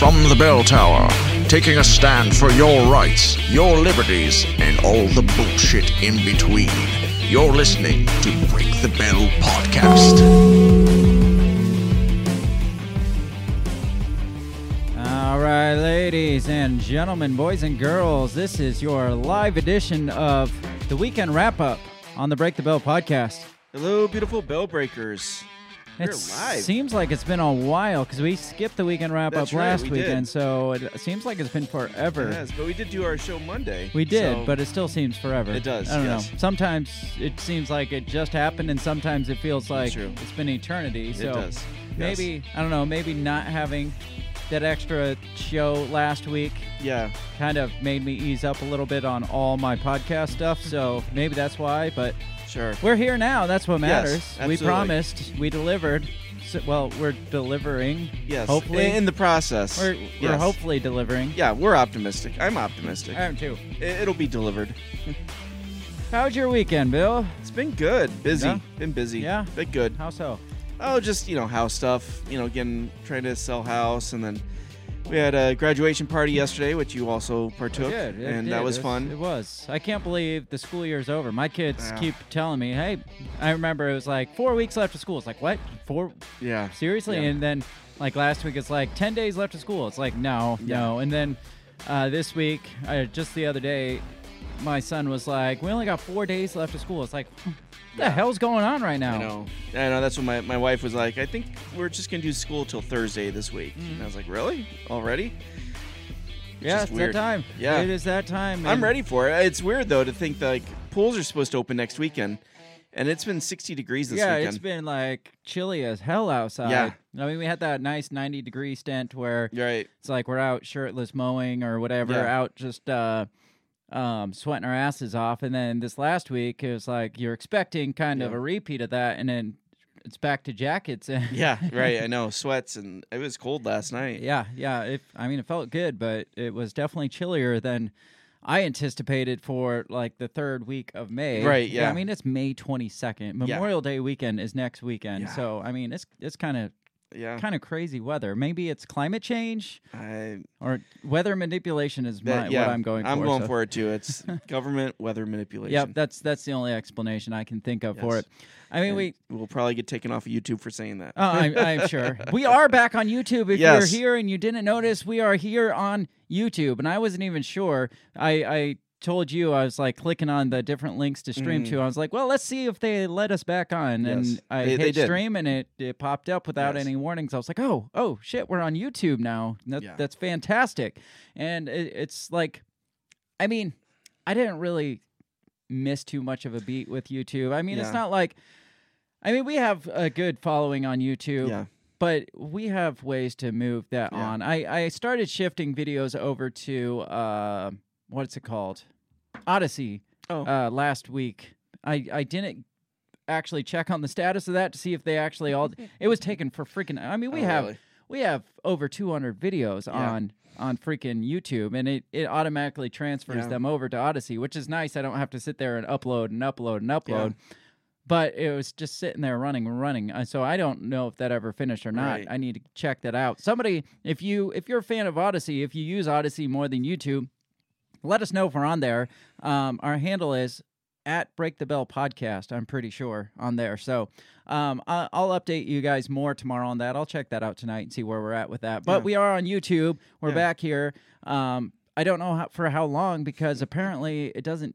From the bell tower, taking a stand for your rights, your liberties, and all the bullshit in between. You're listening to Break the Bell Podcast. All right, ladies and gentlemen, boys and girls, this is your live edition of the weekend wrap up on the Break the Bell podcast. Hello, beautiful bell breakers. It seems like it's been a while because we skipped the weekend wrap That's up right, last we did. weekend, so it seems like it's been forever. Yes, but we did do our show Monday. We did, so- but it still seems forever. It does, I don't yes. know. Sometimes it seems like it just happened, and sometimes it feels like it's been eternity. So it does. Yes. maybe I don't know. Maybe not having that extra show last week Yeah. kind of made me ease up a little bit on all my podcast stuff. So maybe that's why. But Sure. we're here now. That's what Yes, matters. we promised. We delivered. So, well, we're delivering. Yes. Hopefully. in the process. We're, we're Yes. hopefully delivering. Yeah, we're optimistic. I'm optimistic. I am too. It'll be delivered. How's your weekend, Bill? It's been good. Busy. Yeah? Been busy. Yeah? Been good. How so? Oh, just you know house stuff. You know, again trying to sell house, and then we had a graduation party yesterday, which you also partook, did. I and did. that was It fun. It was. I can't believe the school year's over. My kids Yeah. keep telling me, "Hey," I remember it was like four weeks left of school. It's like what? Four? yeah. Seriously? Yeah. And then like last week, it's like ten days left of school. It's like no, Yeah. no. And then uh, this week, uh, just the other day, my son was like, "We only got four days left of school." It's like, what the hell's going on right now? I know. I know. That's what my, my wife was like. I think we're just gonna do school till Thursday this week. Mm-hmm. And I was like, really? Already? Yeah, it's weird. that time. Yeah. it is that time. I'm ready for it. It's weird though to think that like pools are supposed to open next weekend, and it's been 60 degrees this yeah, weekend. Yeah, it's been like chilly as hell outside. Yeah. I mean, we had that nice 90 degree stint where right. it's like we're out shirtless mowing or whatever, Yeah. out just uh, um, sweating our asses off. And then this last week, it was like you're expecting kind of a repeat of that, and then it's back to jackets. And Yeah, right. I know. Sweats and it was cold last night. yeah, yeah. It, I mean, it felt good, but it was definitely chillier than I anticipated for like the third week of May. Right, yeah. I mean, it's May 22nd. Memorial Day weekend is next weekend. Yeah. So, I mean, it's it's kind of Yeah. kind of crazy weather. Maybe it's climate change I, or weather manipulation is my, yeah, what I'm going for. I'm going so- for it too. It's government weather manipulation. Yep, that's that's the only explanation I can think of for it. I mean, And we. we'll probably get taken off of YouTube for saying that. Oh, I'm, I'm sure we are back on YouTube. If Yes. you're here and you didn't notice, we are here on YouTube, and I wasn't even sure. I I told you I was like clicking on the different links to stream to. I was like, well, let's see if they let us back on, Mm. Yes. and I They- hit they stream, and it it popped up without Yes. any warnings. I was like, oh oh shit, we're on YouTube now. That, Yeah. That's fantastic, and it, it's like, I mean, I didn't really miss too much of a beat with YouTube. I mean, it's not like. I mean, we have a good following on YouTube, Yeah. but we have ways to move that Yeah. on. I, I started shifting videos over to uh, what's it called, Odysee, Oh. uh, last week. I I didn't actually check on the status of that to see if they actually all. it was taken for freaking. I mean, we Oh, have really? we have over 200 videos Yeah. on on freaking YouTube, and it it automatically transfers Yeah. them over to Odysee, which is nice. I don't have to sit there and upload and upload and upload. But it was just sitting there running and running, Uh, so I don't know if that ever finished or not. Right. I need to check that out. Somebody, if you if you're a fan of Odysee, if you use Odysee more than YouTube, let us know if we're on there. Um, our handle is at Break the Bell Podcast. I'm pretty sure on there. So um, I'll update you guys more tomorrow on that. I'll check that out tonight and see where we're at with that. But Yeah. we are on YouTube. We're Yeah. back here. Um, I don't know how, for how long because apparently it doesn't.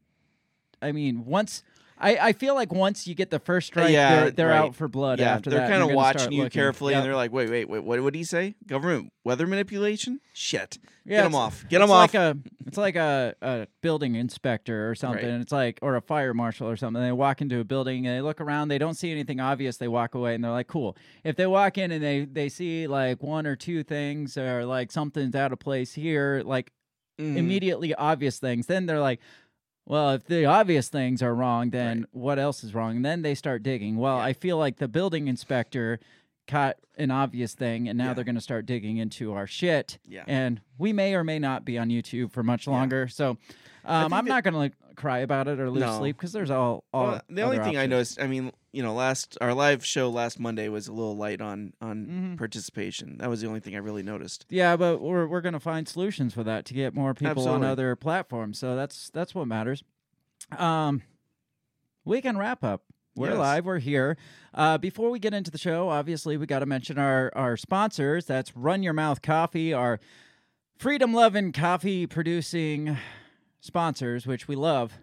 I mean, once I, I feel like once you get the first strike, Yeah, they're, they're right. out for blood yeah, after they're kind of watching you looking. carefully, Yep. and they're like, "Wait, wait, wait, what would he say? Government weather manipulation? Shit, Yeah, get him off, get him off." Like a, it's like a, a building inspector or something. Right. and It's like or a fire marshal or something. They walk into a building and they look around. They don't see anything obvious. They walk away and they're like, "Cool." If they walk in and they they see like one or two things or like something's out of place here, like Mhm. immediately obvious things, then they're like. Well, if the obvious things are wrong, then Right. what else is wrong? And then they start digging. Well, Yeah. I feel like the building inspector caught an obvious thing, and now Yeah. they're going to start digging into our shit Yeah. and we may or may not be on YouTube for much longer. So um, I'm that- not going to cry about it or lose No. sleep because there's all. all Well, the only thing I noticed, I mean, you know, last our live show last Monday was a little light on on Mhm. participation. That was the only thing I really noticed. Yeah, but we're we're to find solutions for that to get more people Absolutely. on other platforms. So that's that's what matters. Um, weekend wrap up. We're Yes. live. We're here. Uh, before we get into the show, obviously we got to mention our our sponsors. That's Run Your Mouth Coffee, our freedom loving coffee producing sponsors, which we love.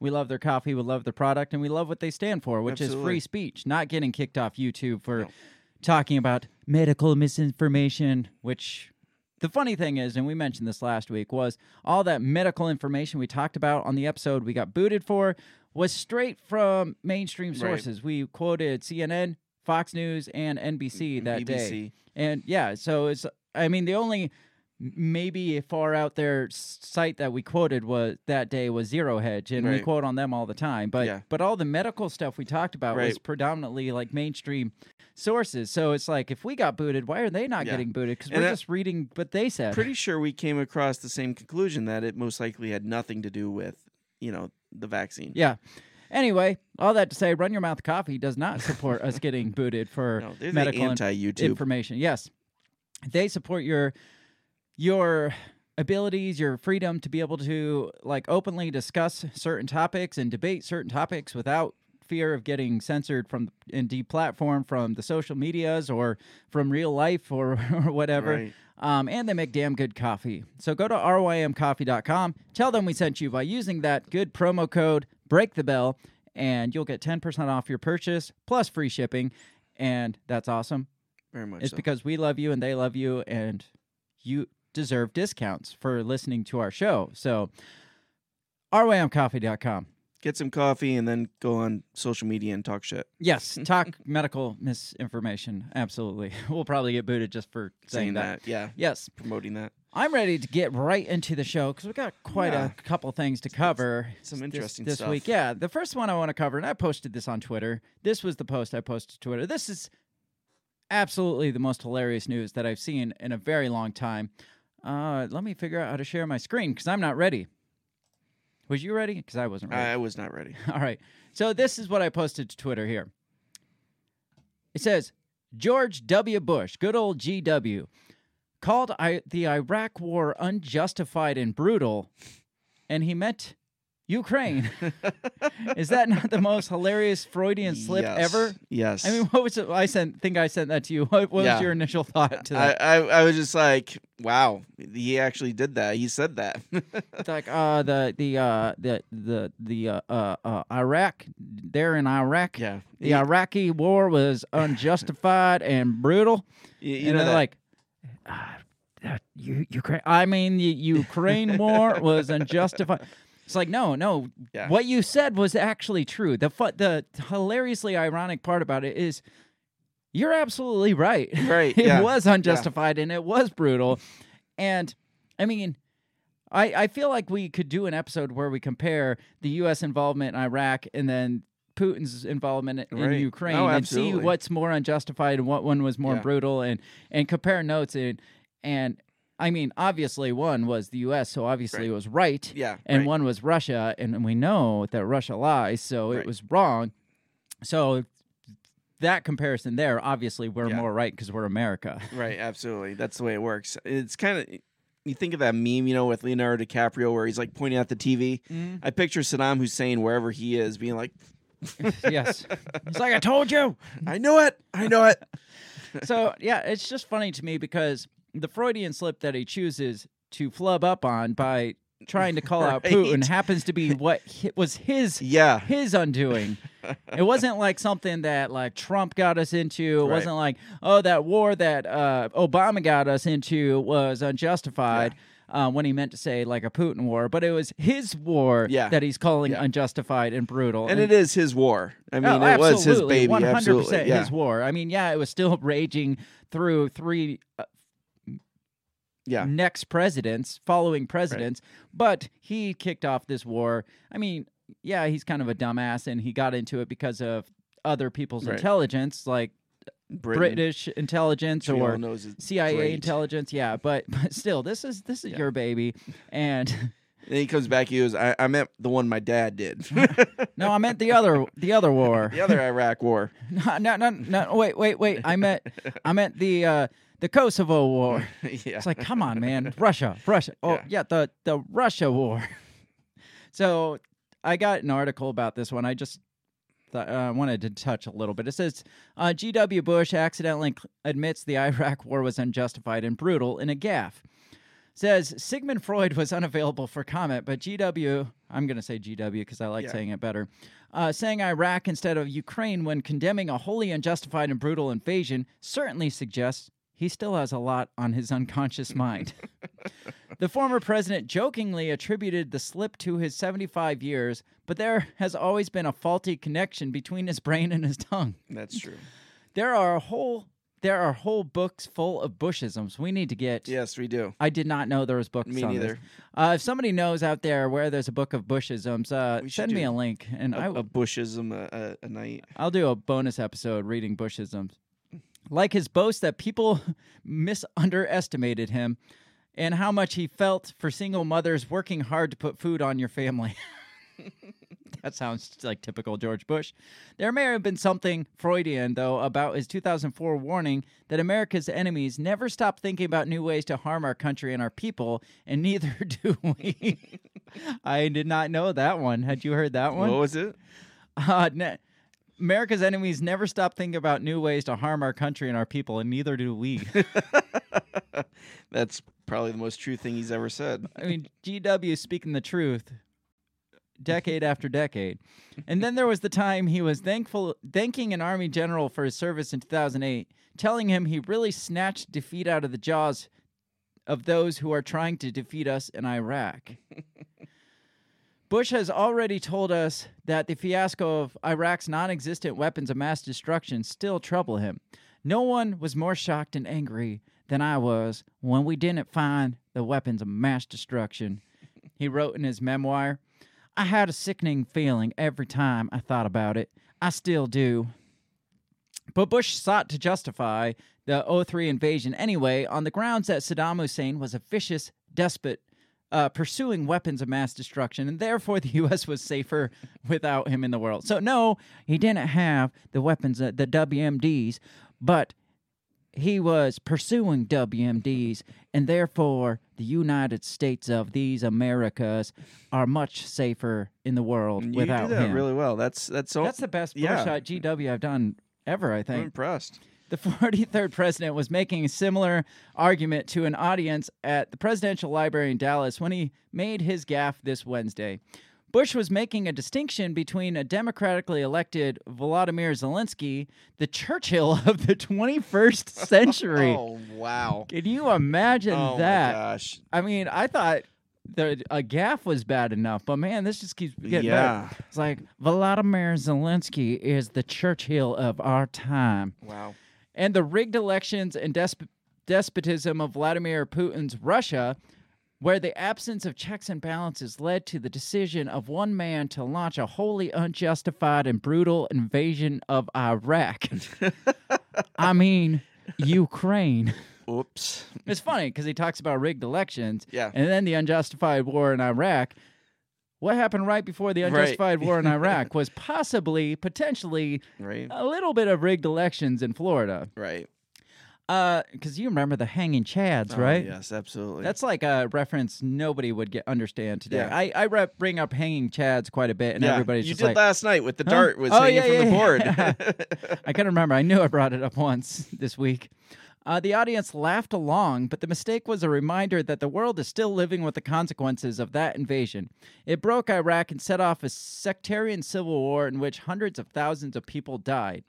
We love their coffee, we love their product, and we love what they stand for, which is free speech, not getting kicked off YouTube for No. talking about medical misinformation, which the funny thing is, and we mentioned this last week, was all that medical information we talked about on the episode we got booted for was straight from mainstream Right. sources. We quoted CNN, Fox News, and NBC that day. And yeah, so it's I mean the only maybe far out there site that we quoted was that day was Zero Hedge, and we quote on them all the time. But Yeah. but all the medical stuff we talked about was predominantly like mainstream sources. So it's like if we got booted, why are they not Yeah. getting booted? Because we're that- just reading what they said. Pretty sure we came across the same conclusion that it most likely had nothing to do with, you know, the vaccine. yeah. Anyway, all that to say, Run Your Mouth Coffee does not support us getting booted for No, medical anti YouTube. information. Yes, they support your your abilities, your freedom to be able to like openly discuss certain topics and debate certain topics without fear of getting censored from and deplatformed from the social medias or from real life or, or whatever. Right. Um, and they make damn good coffee. So go to rymcoffee.com, tell them we sent you by using that good promo code break the bell, and you'll get 10% off your purchase plus free shipping. And that's awesome. Very much It's so. because we love you and they love you, and you deserve discounts for listening to our show. So, rymcoffee.com. Get some coffee and then go on social media and talk shit. Yes, talk medical misinformation. Absolutely. We'll probably get booted just for saying, Saying that. that. Yeah. Yes. Promoting that. I'm ready to get right into the show because we've got quite Yeah. a couple things to cover. some interesting this stuff. week. Yeah, the first one I want to cover, and I posted this on Twitter. This was the post I posted to Twitter. This is absolutely the most hilarious news that I've seen in a very long time. Uh, let me figure out how to share my screen because I'm not ready. Was you ready? Because I wasn't ready. I was not ready. All right. So this is what I posted to Twitter here. It says George W. Bush, good old GW, called I- the Iraq War unjustified and brutal, and he meant Ukraine. is that not the most hilarious Freudian slip Yes. ever? Yes. I mean, what was it? I sent think I sent that to you. What, what Yeah. was your initial thought to I, that? I I was just like, wow, he actually did that. He said that. It's like uh the the uh the the the uh, uh, uh Iraq there in Iraq. yeah. The He- Iraqi war was unjustified and brutal. you, you and know they're that, like, uh, uh, you, Ukraine. I mean, the Ukraine war was unjustified. It's like, no, no. Yeah. What you said was actually true. The fu- the hilariously ironic part about it is, you're absolutely right. Right, it yeah, was unjustified and it was brutal. And I mean, I I feel like we could do an episode where we compare the U.S. involvement in Iraq and then. Putin's involvement in Right. Ukraine Oh, and see what's more unjustified and what one was more Yeah. brutal and and compare notes and and I mean obviously one was the US so obviously Right. it was right Yeah. and right. one was Russia and we know that Russia lies so it was wrong so that comparison there obviously we're Yeah. more right because we're America Right, absolutely. That's the way it works. It's kind of you think of that meme, you know, with Leonardo DiCaprio where he's like pointing at the TV. Mm-hmm. I picture Saddam Hussein wherever he is being like, yes it's like I told you "I know it. I know it." so yeah, it's just funny to me because the Freudian slip that he chooses to flub up on by trying to call out Putin happens to be what hi- was his Yeah. his undoing. it wasn't like something that like Trump got us into. It Right. wasn't like oh that war that uh, Obama got us into was unjustified. Uh, when he meant to say like a Putin war, but it was his war Yeah. that he's calling Yeah. unjustified and brutal. And it is his war. I mean, Oh, it was his baby. 100% Absolutely. Yeah. his war. I mean, yeah, it was still raging through three uh, yeah. next presidents, following presidents, but he kicked off this war. I mean, yeah, he's kind of a dumbass and he got into it because of other people's Right. intelligence, like Britain, British intelligence or CIA great. intelligence. Yeah, but but still, this is this is Yeah. your baby. And And he comes back. He goes, I, I meant the one my dad did. no, I meant the other the other war. the other Iraq war. No, no, no, no. Wait, wait, wait. I meant I meant the uh, the Kosovo war. yeah. It's like, come on, man, Russia, Russia. Oh, Yeah. yeah, the the Russia war. so I got an article about this one. I just thought, uh, wanted to touch a little bit. It says uh, G.W. Bush accidentally admits the Iraq war was unjustified and brutal in a gaffe. Says Sigmund Freud was unavailable for comment, but GW, I'm going to say GW because I like Yeah. saying it better, uh, saying Iraq instead of Ukraine when condemning a wholly unjustified and brutal invasion certainly suggests he still has a lot on his unconscious mind. the former president jokingly attributed the slip to his 75 years, but there has always been a faulty connection between his brain and his tongue. That's true. There are a whole there are whole books full of Bushisms. We need to get. Yes, we do. I did not know there was books. Me on this. neither. Uh, if somebody knows out there where there's a book of Bushisms, uh, send me a link, and I A, will. a bushism a, a, a night. I'll do a bonus episode reading Bushisms. Like his boast that people misunderestimated him and how much he felt for single mothers working hard to put food on your family. that sounds like typical George Bush. There may have been something Freudian, though, about his 2004 warning that America's enemies never stop thinking about new ways to harm our country and our people, and neither do we. I did not know that one. Had you heard that one? What was it? Uh, ne- America's enemies never stop thinking about new ways to harm our country and our people, and neither do we. That's probably the most true thing he's ever said. I mean, GW is speaking the truth decade after decade. And then there was the time he was thankful thanking an army general for his service in 2008, telling him he really snatched defeat out of the jaws of those who are trying to defeat us in Iraq. Bush has already told us that the fiasco of Iraq's non existent weapons of mass destruction still trouble him. No one was more shocked and angry than I was when we didn't find the weapons of mass destruction. He wrote in his memoir I had a sickening feeling every time I thought about it. I still do. But Bush sought to justify the 03 invasion anyway on the grounds that Saddam Hussein was a vicious despot uh, pursuing weapons of mass destruction, and therefore the U.S. was safer without him in the world. So, no, he didn't have the weapons, uh, the WMDs, but he was pursuing WMDs, and therefore the United States of these Americas are much safer in the world without him. You without do that him. really well. That's that's so. That's the best yeah. uh, GW I've done ever, I I'm think. impressed. The 43rd president was making a similar argument to an audience at the Presidential Library in Dallas when he made his gaffe this Wednesday. Bush was making a distinction between a democratically elected Volodymyr Zelensky, the Churchill of the 21st century. Oh wow. Can you imagine oh that? gosh. I mean, I thought the a gaffe was bad enough, but man, this just keeps getting Yeah. better. It's like Volodymyr Zelensky is the Churchill of our time. Wow. And the rigged elections and desp- despotism of Vladimir Putin's Russia, where the absence of checks and balances led to the decision of one man to launch a wholly unjustified and brutal invasion of Iraq. I mean, Ukraine. Oops. It's funny because he talks about rigged elections Yeah. and then the unjustified war in Iraq. What happened right before the Right. unjustified war in Iraq was possibly, potentially, Right. a little bit of rigged elections in Florida. Right. Uh, because you remember the hanging chads, Oh, right? yes, absolutely. That's like a reference nobody would get understand today. Yeah. I, I rep, bring up hanging chads quite a bit, and yeah. everybody's you just did like, last night with the Huh? dart was Oh, hanging yeah, from the board. I can't remember. I knew I brought it up once this week. Uh, the audience laughed along, but the mistake was a reminder that the world is still living with the consequences of that invasion. It broke Iraq and set off a sectarian civil war in which hundreds of thousands of people died.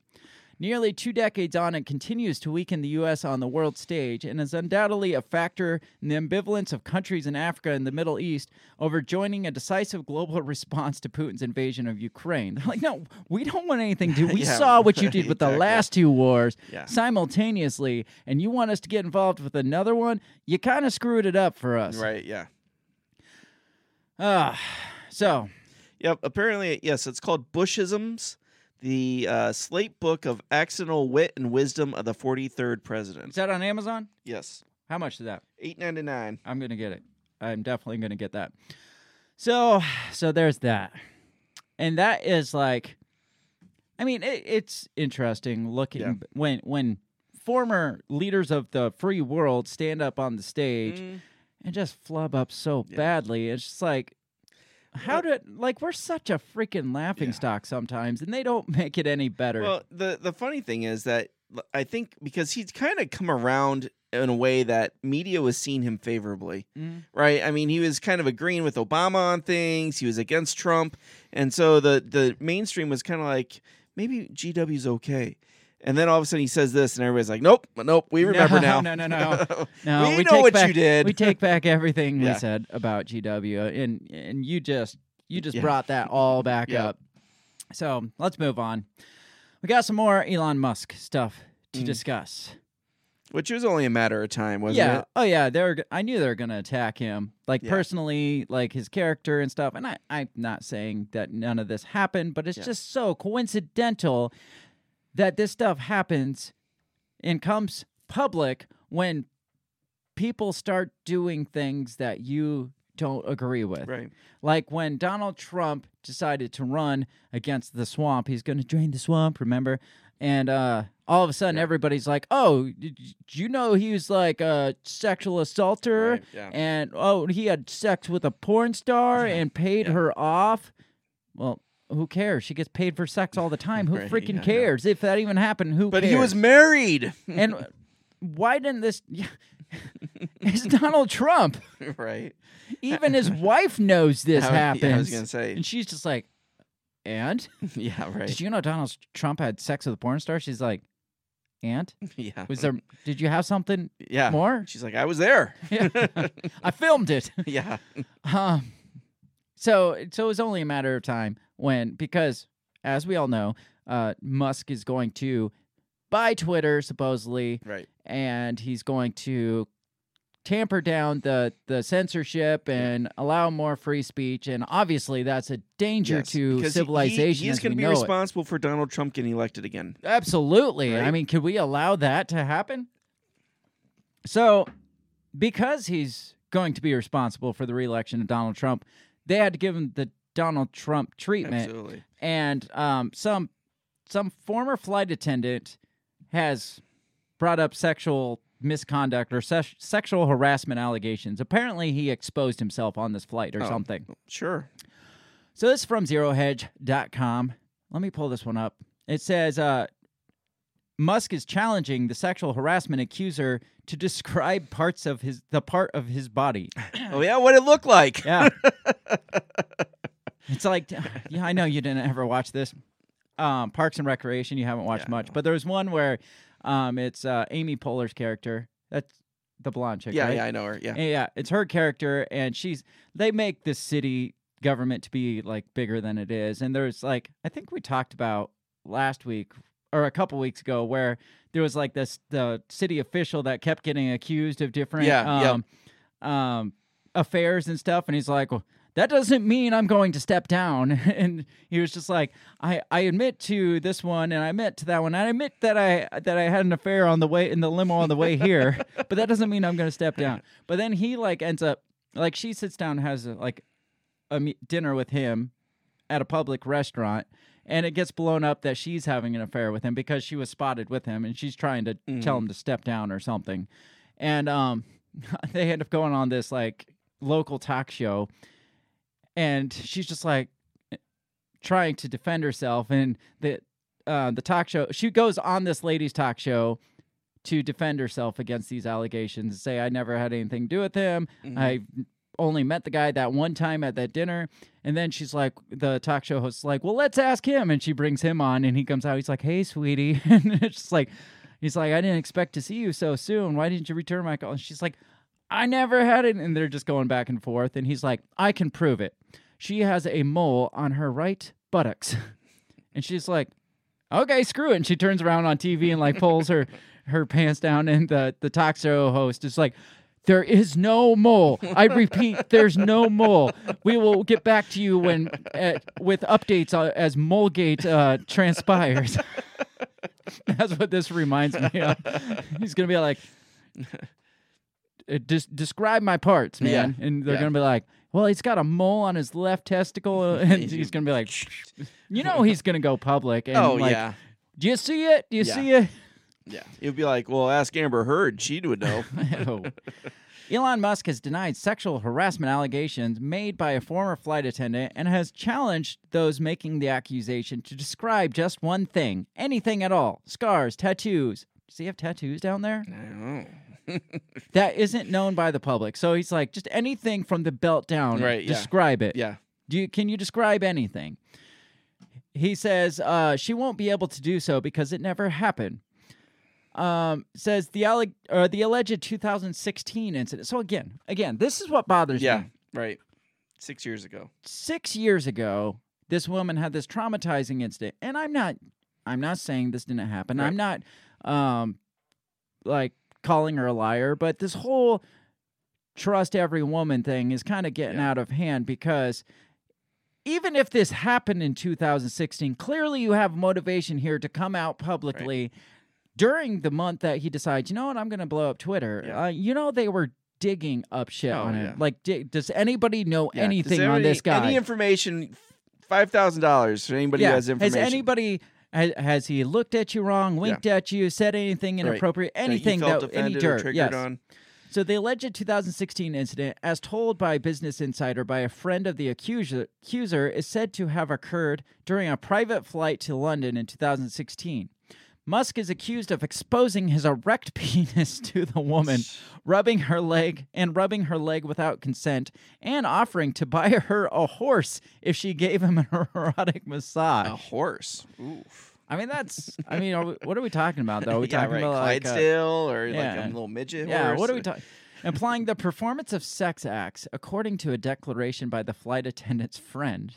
Nearly two decades on, it continues to weaken the U.S. on the world stage and is undoubtedly a factor in the ambivalence of countries in Africa and the Middle East over joining a decisive global response to Putin's invasion of Ukraine. They're like, no, we don't want anything to. We Yeah, saw what you did with the last two wars Yeah. simultaneously, and you want us to get involved with another one? You kind of screwed it up for us. Right. Yeah. Ah, so Yep. Apparently, yes. It's called Bushisms, the uh, Slate Book of Accidental Wit and Wisdom of the 43rd president. is that on Amazon? Yes. How much is that? Eight ninety nine. I'm gonna get it. I'm definitely gonna get that. So, so there's that, and that is like, I mean, it, it's interesting looking Yeah. when when former leaders of the free world stand up on the stage Mm, and just flub up so Yeah. badly. It's just like. How did like we're such a freaking laughing Yeah. stock sometimes, and they don't make it any better. Well, the the funny thing is that I think because he's kind of come around in a way that media was seeing him favorably, Mhm. right? I mean, he was kind of agreeing with Obama on things. He was against Trump, and so the the mainstream was kind of like maybe GW's okay. And then all of a sudden he says this, and everybody's like, "Nope, nope, we remember No, now." no, no, no. No, we, we know take what back, you did. We take back everything Yeah. we said about GW, and and you just you just Yeah. brought that all back Yeah. up. So let's move on. We got some more Elon Musk stuff to Mm. discuss. Which was only a matter of time, wasn't yeah. it? Oh yeah. They're. I knew they were gonna attack him, like personally, like his character and stuff. And I, I'm not saying that none of this happened, but it's just so coincidental that this stuff happens and comes public when people start doing things that you don't agree with. Right. Like when Donald Trump decided to run against the swamp, he's going to drain the swamp, remember? And uh, all of a sudden, Yeah. everybody's like, "Oh, did you know he was like a sexual assaulter, Right, yeah. and oh, he had sex with a porn star and paid yeah. her off." Well, who cares? She gets paid for sex all the time. Who Right, freaking yeah, cares if that even happened? Who? But cares? he was married. and why didn't this? it's Donald Trump. right. Even his wife knows this I was- yeah. I was gonna say. And she's just like, and yeah. Right. did you know Donald Trump had sex with a porn star? She's like, and yeah. was there? Did you have something Yeah. more? She's like, I was there. Yeah. I filmed it. yeah. Um, so so it was only a matter of time when because as we all know, uh, Musk is going to buy Twitter supposedly, Right. and he's going to tamper down the the censorship and allow more free speech and obviously that's a danger Yes, to civilization He, he's going to be know it. responsible for Donald Trump getting elected again. Absolutely. I mean, could we allow that to happen? So, because he's going to be responsible for the reelection of Donald Trump, they had to give him the Donald Trump treatment. Absolutely. And um, some some former flight attendant has brought up sexual misconduct or se- sexual harassment allegations. Apparently, he exposed himself on this flight or Oh. something. Sure. So this is from zerohedge.com. Let me pull this one up. It says uh, Musk is challenging the sexual harassment accuser to describe parts of his the part of his body. Oh yeah, what it looked like. Yeah. it's like yeah, I know you didn't ever watch this. Um, Parks and Recreation, you haven't watched Yeah, much, but there was one where um, it's uh, Amy Poehler's character. That's the blonde chick, Yeah, right? yeah, I know her. Yeah. Yeah, yeah, it's her character, and she's they make this city government to be like bigger than it is. And there's like I think we talked about last week or a couple weeks ago where there was like this the city official that kept getting accused of different Yeah, yep. um, um affairs and stuff, and he's like. Well, that doesn't mean I'm going to step down. And he was just like, I, I admit to this one and I admit to that one. I admit that I that I had an affair on the way in the limo on the way here, but that doesn't mean I'm going to step down. But then he like ends up like she sits down and has a, like a me- dinner with him at a public restaurant and it gets blown up that she's having an affair with him because she was spotted with him and she's trying to tell him to step down or something. And um they end up going on this like local talk show and she's just like trying to defend herself and the uh, the talk show she goes on this lady's talk show to defend herself against these allegations. Say, I never had anything to do with him. I only met the guy that one time at that dinner. And then she's like, the talk show host's like, well, let's ask him. And she brings him on, and he comes out. He's like, hey, sweetie. and it's just like, he's like, I didn't expect to see you so soon. Why didn't you return my call? And she's like, I never had it. And they're just going back and forth. And he's like, I can prove it. She has a mole on her right buttocks. and she's like, okay, screw it. And she turns around on TV and like pulls her her pants down. And the, the talk show host is like, there is no mole. I repeat, there's no mole. We will get back to you when uh, with updates uh, as Molegate uh, transpires. That's what this reminds me of. He's gonna be like, uh, des- describe my parts, man, and they're yeah. gonna be like, well, he's got a mole on his left testicle, uh, and he's gonna be like, you know, he's gonna go public. And oh like, yeah, do you see it? Do you Yeah. see it? yeah. Would be like, well, ask Amber Heard. She would know. Oh. Elon Musk has denied sexual harassment allegations made by a former flight attendant and has challenged those making the accusation to describe just one thing, anything at all scars, tattoos. Does he have tattoos down there? I don't know. That isn't known by the public. So he's like, just anything from the belt down. Right, yeah. Describe it. Yeah. Do you, can you describe anything? He says uh, she won't be able to do so because it never happened. Um, says the alleg- or the alleged 2016 incident. So again, again, this is what bothers Yeah. me. Right. Six years ago. Six years ago, this woman had this traumatizing incident, and I'm not, I'm not saying this didn't happen. I'm not, um, like calling her a liar, but this whole trust every woman thing is kind of getting Yeah. out of hand because even if this happened in 2016, clearly you have motivation here to come out publicly during the month that he decides, you know what, I'm going to blow up Twitter. Yeah. Uh, you know, they were digging up shit Oh, on him. yeah. Like, does anybody know anything on this guy? Any information? Five thousand dollars for anybody who has information. Has anybody has, he looked at you wrong, winked at you, said anything Right. inappropriate, that you anything felt that any dirt? triggered Yes. on? So the alleged 2016 incident, as told by Business Insider by a friend of the accuser, accuser, is said to have occurred during a private flight to London in 2016. Musk is accused of exposing his erect penis to the woman, rubbing her leg and rubbing her leg without consent, and offering to buy her a horse if she gave him an erotic massage. A horse. Oof. I mean, that's. I mean, are we, what are we talking about? Though, are we yeah, talking right. about like, uh, Clydesdale or like a little midget yeah, horse? what are we talking? Implying the performance of sex acts, according to a declaration by the flight attendant's friend.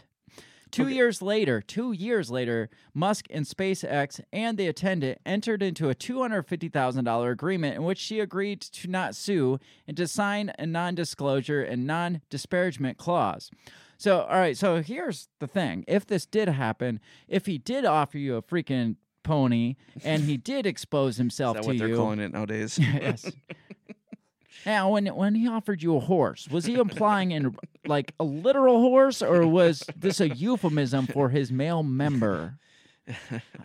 Two Okay. years later, two years later, Musk and SpaceX and the attendant entered into a $250,000 agreement in which she agreed to not sue and to sign a non disclosure and non disparagement clause. So, all right, so here's the thing. If this did happen, if he did offer you a freaking pony and he did expose Is himself that to what they're calling it nowadays? yes. Now, when when he offered you a horse, was he implying in like a literal horse, or was this a euphemism for his male member?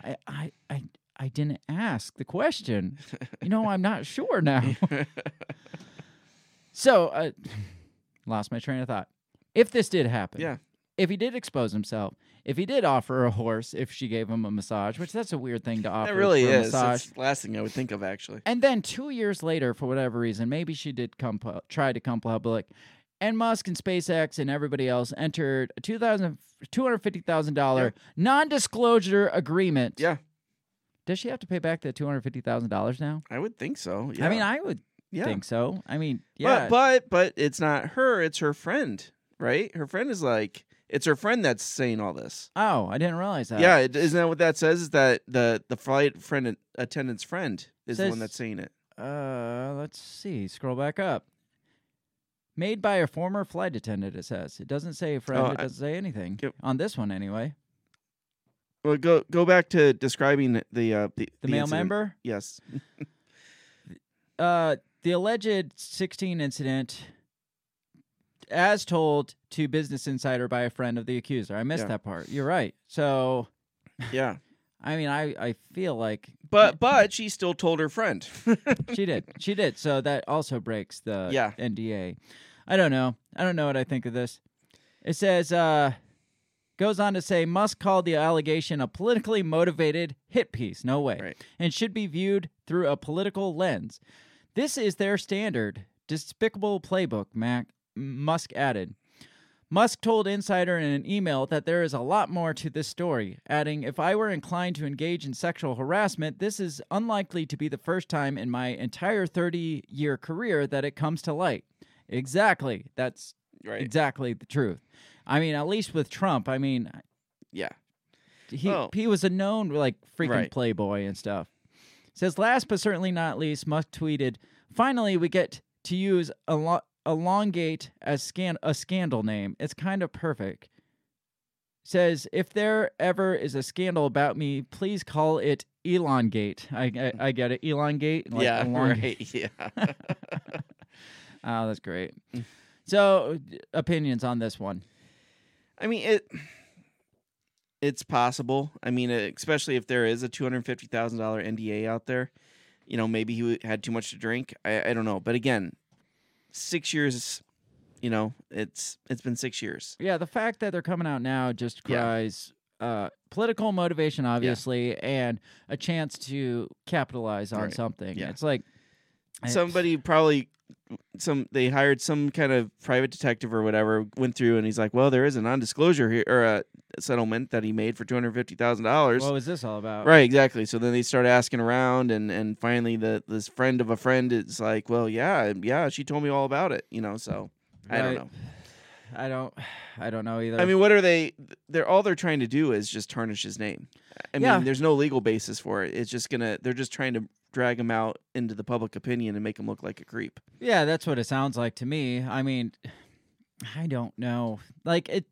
I I I, I didn't ask the question. You know, I'm not sure now. so, uh, lost my train of thought. If this did happen, yeah. if he did expose himself, if he did offer a horse, if she gave him a massage, which that's a weird thing to offer. That really is. massage. That's the last thing I would think of, actually. And then two years later, for whatever reason, maybe she did come pu- try to come public, and Musk and SpaceX and everybody else entered a two thousand two hundred fifty thousand dollar non-disclosure agreement. Yeah, Does she have to pay back the two hundred fifty thousand dollars now? I would think so. Yeah. I mean, I would yeah. think so. I mean, yeah, But but but it's not her. It's her friend, right? Her friend is like it's her friend that's saying all this. oh, I didn't realize that. yeah, it, isn't that what that says? Is that the the flight friend attendant's friend is the one that's saying it? Uh, let's see. Scroll back up. Made by a former flight attendant. It says it doesn't say a friend. Oh, it I- doesn't say anything Yep. on this one anyway. Well, go go back to describing the uh, the, The, male incident. member. Yes. uh, the alleged 16 incident, as told to Business Insider by a friend of the accuser. I missed Yeah. that part. You're right. So, Yeah. I mean, I, I feel like But but she still told her friend. she did. She did. So that also breaks the Yeah. NDA. I don't know. I don't know what I think of this. It says, uh, Goes on to say Musk called the allegation a politically motivated hit piece. No way. Right. And should be viewed through a political lens. This is their standard, despicable playbook, Mac Musk added. Musk told Insider in an email that there is a lot more to this story, adding, If I were inclined to engage in sexual harassment, this is unlikely to be the first time in my entire 30 year career that it comes to light. Exactly. That's Right. exactly the truth. I mean, at least with Trump, I mean, Yeah. he Oh. he was a known like freaking Right. playboy and stuff. Says last but certainly not least, Musk tweeted, "Finally, we get to use elo- elongate as scan a scandal name. It's kind of perfect." Says if there ever is a scandal about me, please call it elongate. I I, I get it, elongate. like yeah. elongate. Right. Yeah. Oh, that's great. Mm. So, opinions on this one? I mean it. It's possible. I mean, especially if there is a two hundred fifty thousand dollar NDA out there, you know, maybe he had too much to drink. I, I don't know, but again, six years. You know, it's it's been six years. Yeah, the fact that they're coming out now just Yeah. cries uh, political motivation, obviously, and a chance to capitalize on Right. something. Yeah. It's like I- Somebody probably some they hired some kind of private detective or whatever went through and he's like, well, there is a non-disclosure here or a settlement that he made for two hundred fifty thousand dollars. What was this all about? Right, exactly. So then they start asking around, and and finally, the this friend of a friend is like, "Well, yeah, yeah, she told me all about it." You know, so I don't know. I don't. I don't know either. I mean, what are they? They're all they're trying to do is just tarnish his name. I mean, there's no legal basis for it. It's just gonna. They're just trying to drag him out into the public opinion and make him look like a creep. yeah, that's what it sounds like to me. I mean, I don't know. Like it.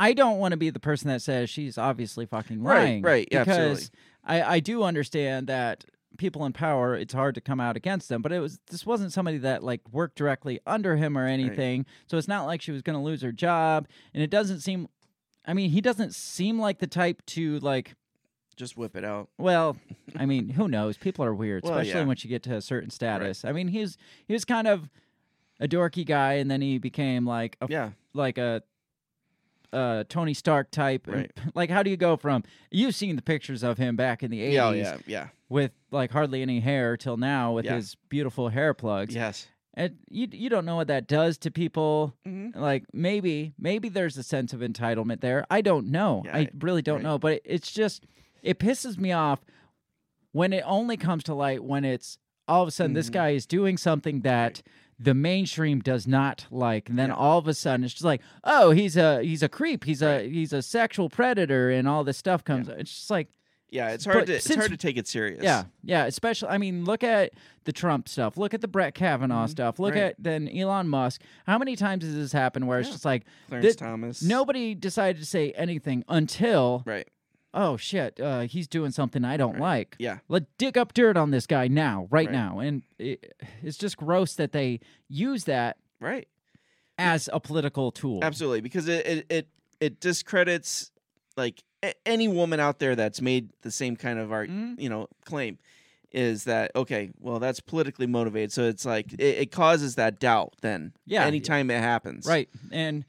I don't want to be the person that says she's obviously fucking Right, lying. right, yeah, because absolutely. I I do understand that people in power it's hard to come out against them but it was this wasn't somebody that like worked directly under him or anything so it's not like she was going to lose her job and it doesn't seem i mean he doesn't seem like the type to like Just whip it out. well i mean who knows? People are weird Well, especially yeah. once you get to a certain status. I mean he's he was kind of a dorky guy and then he became like a Yeah, like a uh Tony Stark type and, like how do you go from you've seen the pictures of him back in the 80s yeah, oh, yeah, yeah. with like hardly any hair till now with Yeah. his beautiful hair plugs. Yes. And you you don't know what that does to people. Mhm. Like maybe maybe there's a sense of entitlement there. I don't know. Yeah, I really don't right. know, but it, it's just it pisses me off when it only comes to light when it's all of a sudden this Mhm. guy is doing something that the mainstream does not like and then Yeah. all of a sudden it's just like oh he's a he's a creep he's a he's a sexual predator and all this stuff comes it's just like Yeah, it's hard to it's hard to take it serious. yeah, yeah. Especially, I mean, look at the Trump stuff. Look at the Brett Kavanaugh Mhm, stuff. Look right. at then Elon Musk. How many times has this happened where it's just like Clarence Thi- Thomas. nobody decided to say anything until Right. Oh shit, uh, he's doing something I don't Right. like. Yeah. Let dig up dirt on this guy now, right, Right. now, and it, it's just gross that they use that Right. as a political tool. Absolutely, because it it it, it discredits like a- any woman out there that's made the same kind of art, Mhm. you know, claim is that okay? Well, that's politically motivated, so it's like it, it causes that doubt. Then, Yeah. anytime it happens, Right. And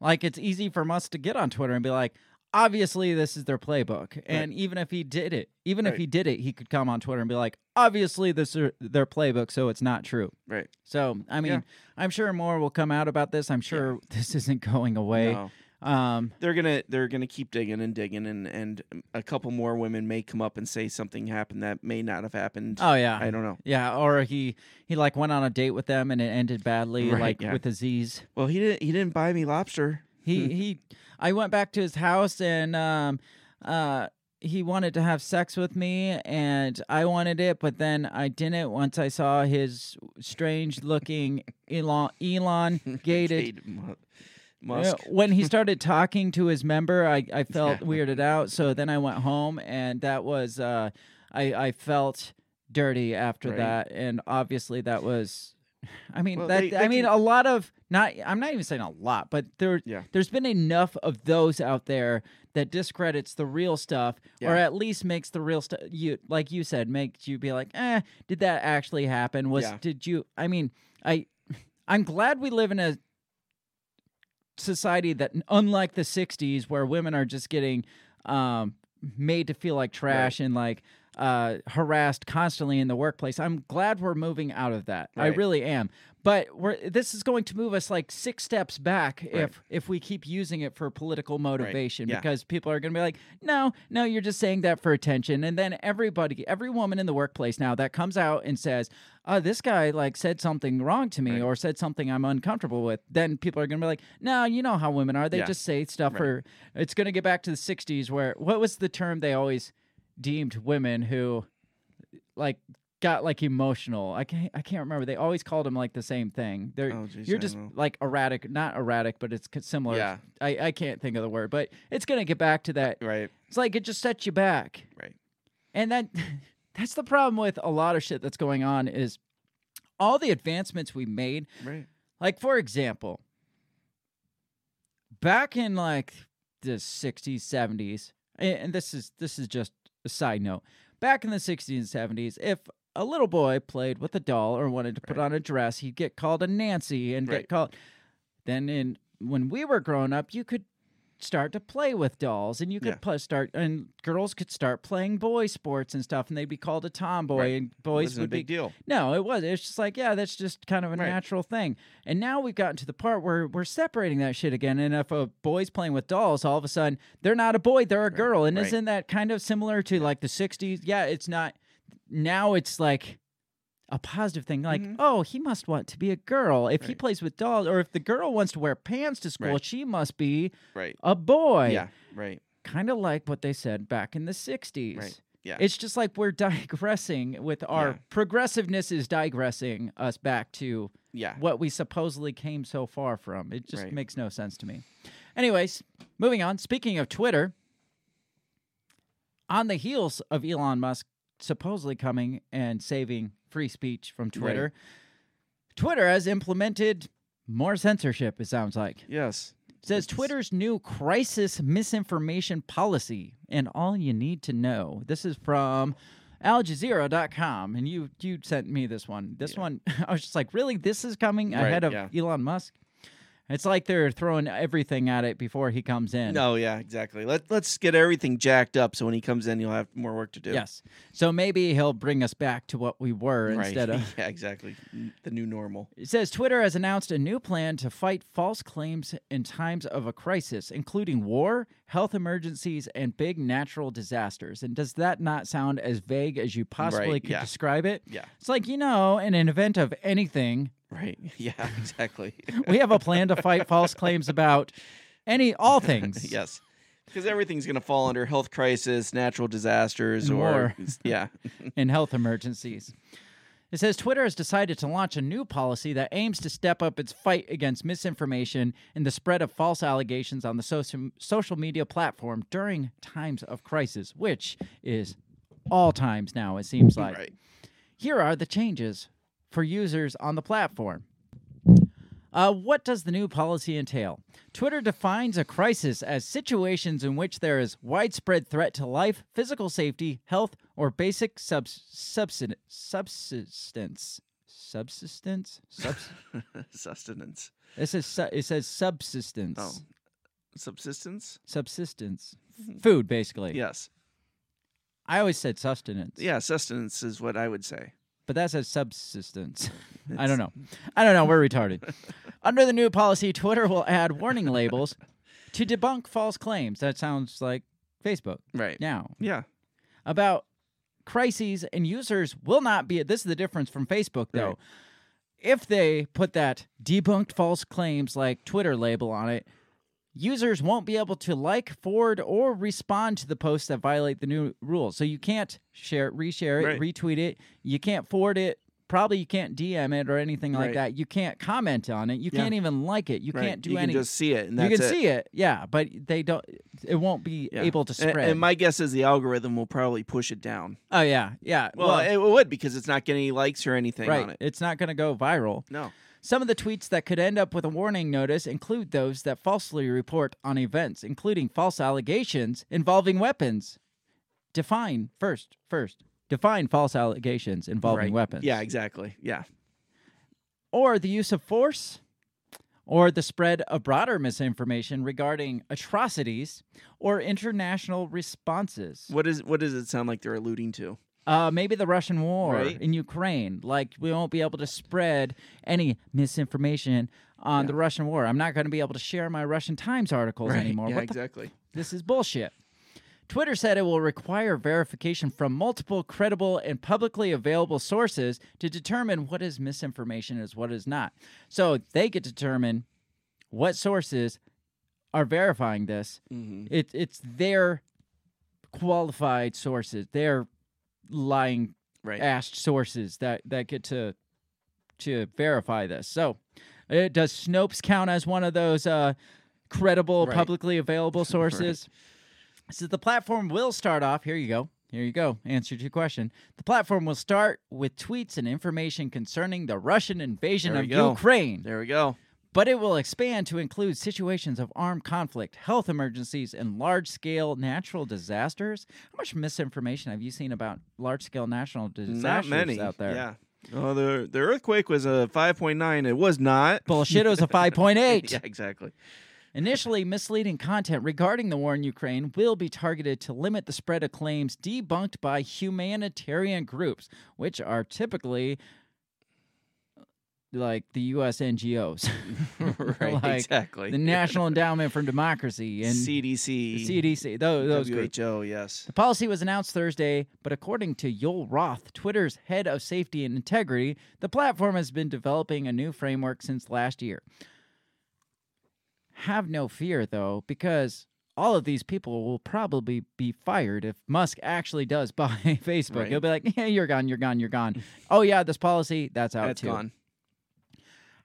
like it's easy for us to get on Twitter and be like, obviously this is their playbook. And even if he did it, even if he did it, he could come on Twitter and be like, obviously this is their playbook, so it's not true. right. So I mean, Yeah. I'm sure more will come out about this. I'm sure this isn't going away. No. Um They're gonna they're gonna keep digging and digging, and and a couple more women may come up and say something happened that may not have happened. oh yeah. I don't know. yeah, or he he like went on a date with them and it ended badly, Right, like yeah. with Aziz. Well, he didn't he didn't buy me lobster. He he I went back to his house and um uh he wanted to have sex with me and I wanted it, but then I didn't once I saw his strange looking Elon Elon gated Uh, Musk. when he started talking to his member, I, I felt Yeah. weirded out. So then I went home and that was uh I, I felt dirty after Right. that and obviously that was I mean Well, that they- I mean can- a lot of not I'm not even saying a lot, but there Yeah. there's been enough of those out there that discredits the real stuff or at least makes the real stuff you like you said makes you be like, "Eh, did that actually happen? Was Yeah. did you I mean, I I'm glad we live in a society that, unlike the '60s, where women are just getting um, made to feel like trash and like uh, harassed constantly in the workplace. I'm glad we're moving out of that. I really am. But we're this is going to move us like six steps back Right. if if we keep using it for political motivation Yeah. because people are going to be like, no, no, you're just saying that for attention. And then everybody, every woman in the workplace now that comes out and says, uh, this guy like said something wrong to me Right. or said something I'm uncomfortable with, then people are going to be like, no, you know how women are. They Yeah. just say stuff Right. for. It's going to get back to the '60s where what was the term they always deemed women who like got like emotional. I can't I can't remember. They always called them like the same thing. They're Oh, geez, you're just like erratic, not erratic, but it's similar. Yeah. I I can't think of the word, but it's gonna get back to that. Right. It's like it just sets you back. Right. And that that's the problem with a lot of shit that's going on is all the advancements we made Right. like for example, back in like the 60s, 70s, and this is this is just side note. Back in the 60s and 70s, if a little boy played with a doll or wanted to put Right. on a dress, he'd get called a Nancy and Right. get called then in when we were growing up, you could start to play with dolls and you could Yeah. start and girls could start playing boy sports and stuff and they'd be called a tomboy Right. and boys would be deal. no, it was. It's just like, yeah, that's just kind of a Right. natural thing. And now we've gotten to the part where we're separating that shit again. And if a boy's playing with dolls, all of a sudden they're not a boy, they're a girl. And right. isn't that kind of similar to like the 60s? Yeah, it's not. Now it's like a positive thing. Like, Mhm. oh, he must want to be a girl. If he plays with dolls, or if the girl wants to wear pants to school, Right. she must be Right. a boy. Yeah. Right. Kind of like what they said back in the 60s. Right. Yeah. It's just like we're digressing with our Yeah. progressiveness is digressing us back to yeah. what we supposedly came so far from. It just Right. makes no sense to me. Anyways, moving on. Speaking of Twitter, on the heels of Elon Musk supposedly coming and saving free speech from Twitter, Twitter has implemented more censorship, it sounds like. Yes. It says It's- Twitter's new crisis misinformation policy and all you need to know. This is from aljazeera.com and you you sent me this one. This Yeah. one I was just like, "Really? This is coming Right, ahead of yeah. Elon Musk?" It's like they're throwing everything at it before he comes in. No. Yeah. Exactly. Let Let's get everything jacked up so when he comes in, you'll have more work to do. Yes. So maybe he'll bring us back to what we were Right. instead of yeah. Exactly. The new normal. It says Twitter has announced a new plan to fight false claims in times of a crisis, including war, health emergencies, and big natural disasters. And does that not sound as vague as you possibly Right, could yeah. describe it? Yeah. It's like, you know, in an event of anything, Right. Yeah. Exactly. we have a plan to fight false claims about any all things. yes. Because everything's going to fall under health crisis, natural disasters, And or war. yeah, in health emergencies. It says Twitter has decided to launch a new policy that aims to step up its fight against misinformation and the spread of false allegations on the social, social media platform during times of crisis, which is all times now, it seems like. right. Here are the changes for users on the platform. Uh, what does the new policy entail? Twitter defines a crisis as situations in which there is widespread threat to life, physical safety, health, or basic subs- subsist- subsistence. Subsistence? Subs- Sustenance. it, says su- it says subsistence. Oh. Subsistence. Subsistence. Food, basically. Yes. I always said sustenance. Yeah. Sustenance is what I would say. But that says subsistence. I don't know. I don't know. We're retarded. Under the new policy, Twitter will add warning labels to debunk false claims. That sounds like Facebook Right. now Yeah. about crises, and users will not be. This is the difference from Facebook, though. Right. If they put that debunked false claims like Twitter label on it, users won't be able to like, forward, or respond to the posts that violate the new rules. So you can't share it, reshare it, Right. retweet it. You can't forward it. Probably you can't DM it or anything like Right. that. You can't comment on it. You Yeah. can't even like it. You right. can't do anything. you any. can just see it, and you can it. see it, yeah, but they don't. It won't be Yeah. able to spread. And, my guess is the algorithm will probably push it down. oh yeah, yeah. Well, it would because it's not getting any likes or anything on it. It's not going to go viral. No. Some of the tweets that could end up with a warning notice include those that falsely report on events, including false allegations involving weapons. Define first, first. Define false allegations involving right. weapons. Yeah. Exactly. Yeah. Or the use of force, or the spread of broader misinformation regarding atrocities or international responses. What is what does it sound like they're alluding to? Uh, maybe the Russian war Right. in Ukraine. Like, we won't be able to spread any misinformation on the Russian war. I'm not going to be able to share my Russian Times articles anymore. Yeah, exactly. this is bullshit. Twitter said it will require verification from multiple credible and publicly available sources to determine what is misinformation and what is not. So they get to determine what sources are verifying this. Mhm. It, it's their qualified sources, their lying Right. asked sources that, that get to to verify this. So, uh, does Snopes count as one of those uh, credible, Right. publicly available sources? So the platform will start off. Here you go. Here you go. Answer to your question. The platform will start with tweets and information concerning the Russian invasion of go. Ukraine, There we go. But it will expand to include situations of armed conflict, health emergencies, and large-scale natural disasters. How much misinformation have you seen about large-scale natural disasters Not many out there? Yeah. Oh, the the earthquake was a 5.9. It was not. Bullshit. It was a 5.8. yeah, exactly. Initially, misleading content regarding the war in Ukraine will be targeted to limit the spread of claims debunked by humanitarian groups, which are typically like the U.S. NGOs, right. like exactly. the National Endowment for Democracy and CDC. the CDC. Those, those groups. WHO. Yes. The policy was announced Thursday, but according to Yoel Roth, Twitter's head of safety and integrity, the platform has been developing a new framework since last year. Have no fear, though, because all of these people will probably be fired if Musk actually does buy Facebook. Right. He'll be like, yeah, you're gone, you're gone, you're gone. oh, yeah, this policy, that's out That's too. gone.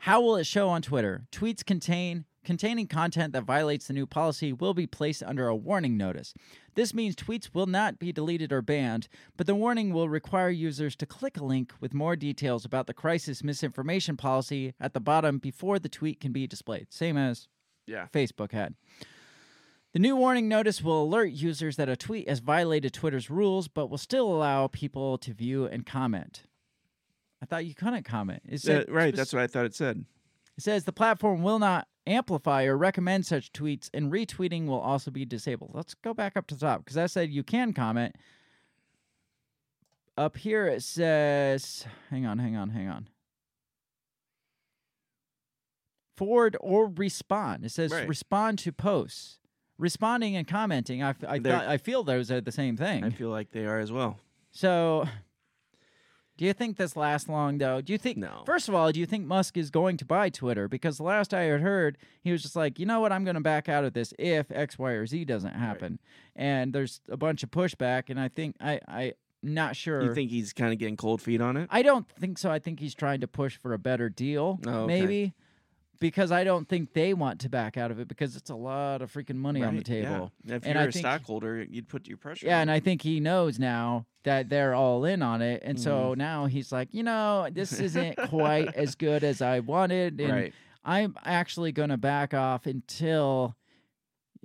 How will it show on Twitter? Tweets contain containing content that violates the new policy will be placed under a warning notice. This means tweets will not be deleted or banned, but the warning will require users to click a link with more details about the crisis misinformation policy at the bottom before the tweet can be displayed. Same as Yeah. Facebook had. The new warning notice will alert users that a tweet has violated Twitter's rules, but will still allow people to view and comment. I thought you couldn't comment. It Uh, said right. That's what I thought it said. it says the platform will not amplify or recommend such tweets, and retweeting will also be disabled. Let's go back up to the top because I said you can comment. Up here it says, hang on, hang on, hang on. Forward or respond. It says Right. respond to posts. Responding and commenting, I, I, thought, I feel those are the same thing. I feel like they are as well. So, do you think this lasts long, though? Do you think, No. first of all, do you think Musk is going to buy Twitter? Because the last I had heard, he was just like, you know what, I'm going to back out of this if X, Y, or Z doesn't happen. And there's a bunch of pushback, and I think, I, I, not sure. You think he's kind of getting cold feet on it? I don't think so. I think he's trying to push for a better deal, Oh, okay. maybe. Because I don't think they want to back out of it because it's a lot of freaking money on the Right, yeah. table. If And you're I a think- stockholder, you'd put your pressure. Yeah, on and. I think he knows now that they're all in on it, and Mm-hmm. so now he's like, you know, this isn't quite as good as I wanted, and right. I'm actually going to back off until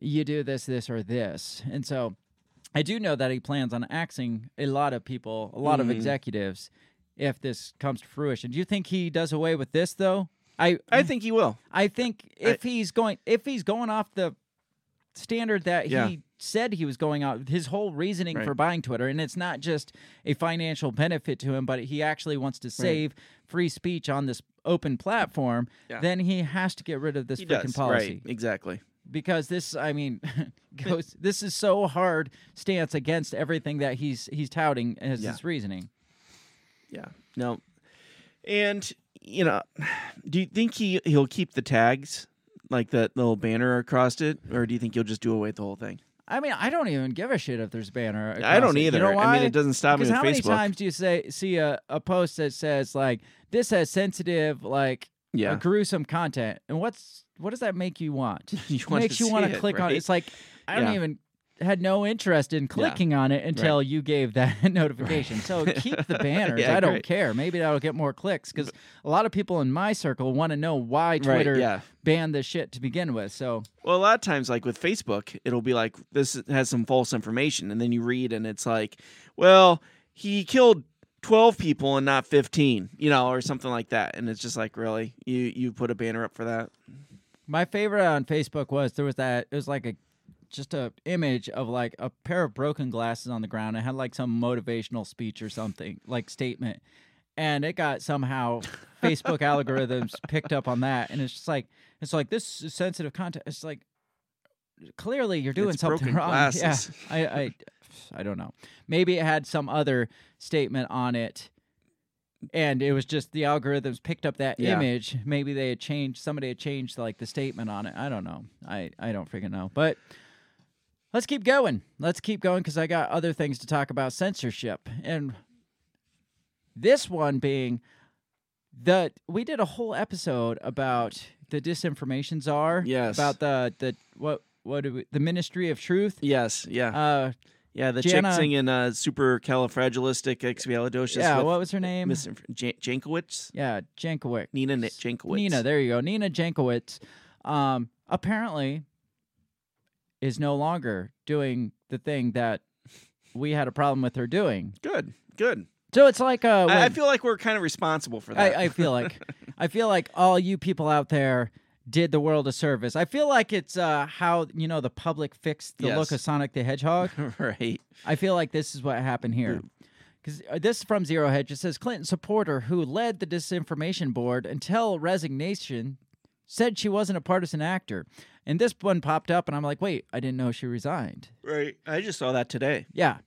you do this, this, or this. And so, I do know that he plans on axing a lot of people, a lot of Mhm. executives, if this comes to fruition. Do you think he does away with this though? I I think he will. I think if he's going if he's going off the standard that Yeah. he said he was going out his whole reasoning Right. for buying Twitter and it's not just a financial benefit to him but he actually wants to save free speech on this open platform Yeah. then he has to get rid of this He freaking does. policy Right. Exactly. because this I mean goes this is so hard stance against everything that he's he's touting as Yeah. his reasoning Yeah. No. And you know, do you think he he'll keep the tags like that little banner across it, or do you think he'll just do away with the whole thing? I mean, I don't even give a shit if there's banner. I don't it. either. You know why? I mean, it doesn't stop me Because how many Facebook. times do you say see a, a post that says like this has sensitive like yeah. gruesome content, and what's what does that make you want? You It wanna makes you want to click on right? it. It's like I don't Yeah. even had no interest in clicking on it until you gave that notification. So keep the banners. Yeah, I don't great. care. Maybe that'll get more clicks because a lot of people in my circle want to know why Twitter yeah. banned this shit to begin with. So Well, a lot of times, like with Facebook, it'll be like this has some false information, and then you read, and it's like, well, he killed twelve people and not fifteen, you know, or something like that, and it's just like, really, you you put a banner up for that? My favorite on Facebook was there was that it was like a just a image of like a pair of broken glasses on the ground. It had like some motivational speech or something like statement, and it got somehow Facebook algorithms picked up on that, and it's just like it's like this is sensitive content. It's like clearly you're doing It's something wrong. glasses. Yeah, I, I I don't know. Maybe it had some other statement on it. And it was just the algorithms picked up that Yeah. image. Maybe they had changed. Somebody had changed like the statement on it. I don't know. I I don't freaking know. But let's keep going. Let's keep going because I got other things to talk about censorship. And this one being the we did a whole episode about the disinformation czar. Yes. About the the what what we, the Ministry of Truth. Yes, yeah, Uh yeah. The Jana- chick singing uh, "Supercalifragilisticexpialidocious." yeah, what was her name? misinf- Jan- Jankowicz, yeah, Jankowicz. Nina N- Jankowicz. Nina, there you go. Nina Jankowicz um apparently is no longer doing the thing that we had a problem with her doing. Good, good. So it's like uh I, I feel like we're kind of responsible for that. I, I feel like I feel like all you people out there did the world a service. I feel like it's uh, how you know the public fixed the look of Sonic the Hedgehog. right. I feel like this is what happened here. Because this is from Zero Hedge. It says Clinton supporter who led the disinformation board until resignation said she wasn't a partisan actor. And this one popped up, and I'm like, wait, I didn't know she resigned. Right. I just saw that today. Yeah.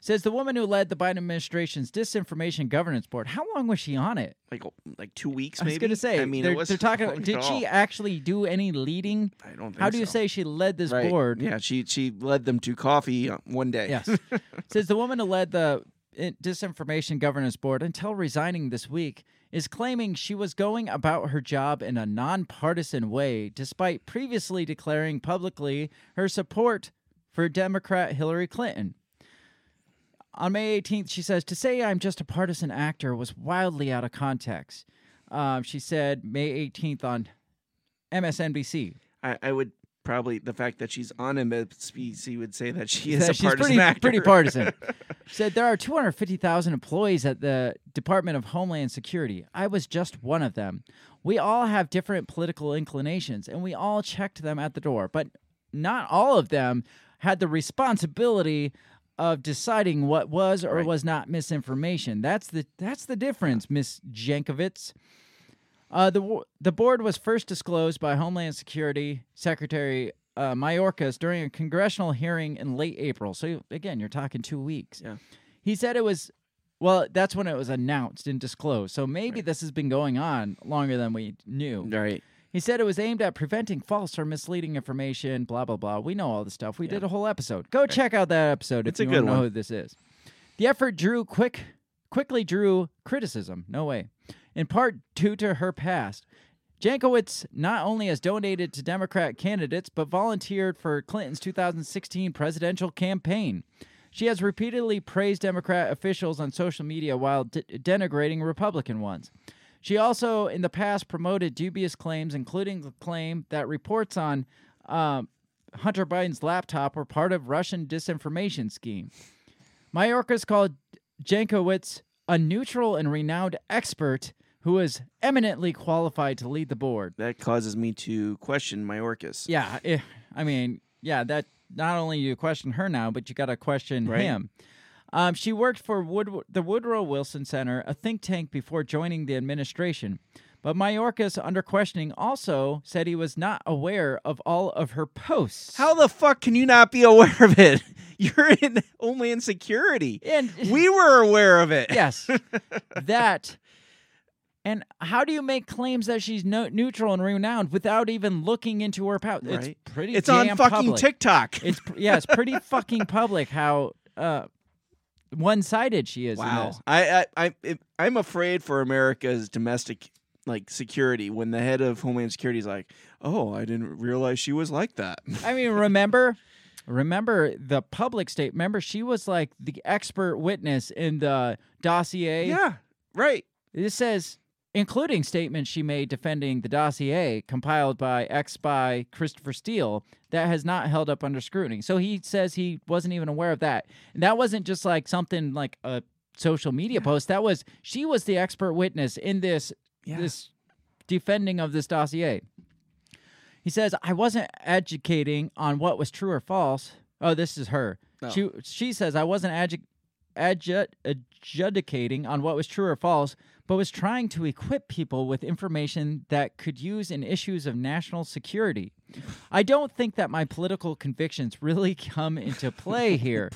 Says the woman who led the Biden administration's disinformation governance board. How long was she on it? Like like two weeks, I was going to say. I mean, they're, it was they're talking. Did she all. actually do any leading? I don't. Think How do you so. say she led this Right. board? Yeah, she she led them to coffee uh, one day. Yes. Says the woman who led the uh, disinformation governance board until resigning this week is claiming she was going about her job in a nonpartisan way, despite previously declaring publicly her support for Democrat Hillary Clinton. On May 18th, she says, To say I'm just a partisan actor was wildly out of context. Um, she said May 18th on MSNBC. I, I would probably the fact that she's on MSNBC would say that she that is a she's partisan pretty, actor. pretty partisan. Said there are 250,000 employees at the Department of Homeland Security. I was just one of them. We all have different political inclinations, and we all checked them at the door, but not all of them had the responsibility of deciding what was or Right. was not misinformation. That's the that's the difference, Miss Jankovitz. Uh, the the board was first disclosed by Homeland Security Secretary uh, Mayorkas during a congressional hearing in late April. So again, you're talking two weeks. Yeah. He said it was well. That's when it was announced and disclosed. So maybe this has been going on longer than we knew. Right. He said it was aimed at preventing false or misleading information. Blah blah blah. We know all this stuff. We did a whole episode. Go check out that episode It's if a you good want to know one. who this is. The effort drew quick, quickly drew criticism. No way. In part due to her past. Jankowicz not only has donated to Democrat candidates, but volunteered for Clinton's 2016 presidential campaign. She has repeatedly praised Democrat officials on social media while de- denigrating Republican ones. She also, in the past, promoted dubious claims, including the claim that reports on um, Hunter Biden's laptop were part of Russian disinformation scheme. Mayorkas called Jankowicz a neutral and renowned expert who is eminently qualified to lead the board. That causes me to question Mayorkas. Yeah, eh, I mean, yeah, that not only you question her now, but you got to question Right. him. Um, she worked for Wood, the Woodrow Wilson Center, a think tank, before joining the administration. But Mayorkas, under questioning, also said he was not aware of all of her posts. How the fuck can you not be aware of it? You're only in Homeland Security. And We were aware of it. yes, that. And how do you make claims that she's no, neutral and renowned without even looking into her post? It's pretty. It's on fucking public. TikTok. It's pr- yeah, it's pretty fucking public how uh, one-sided she is. Wow. I I I it- I'm afraid for America's domestic like security when the head of Homeland Security is like, "Oh, I didn't realize she was like that." I mean, remember, remember the public state. Remember, she was like the expert witness in the dossier. yeah. Right. This says, including statements she made defending the dossier compiled by ex spy Christopher Steele that has not held up under scrutiny. So he says he wasn't even aware of that. And that wasn't just like something like a social media post. That was she was the expert witness in this Yeah. this defending of this dossier. He says, I wasn't educating on what was true or false. Oh, this is her. Oh. She she says I wasn't adju- adju- adjudicating on what was true or false, but was trying to equip people with information that could use in issues of national security. I don't think that my political convictions really come into play here.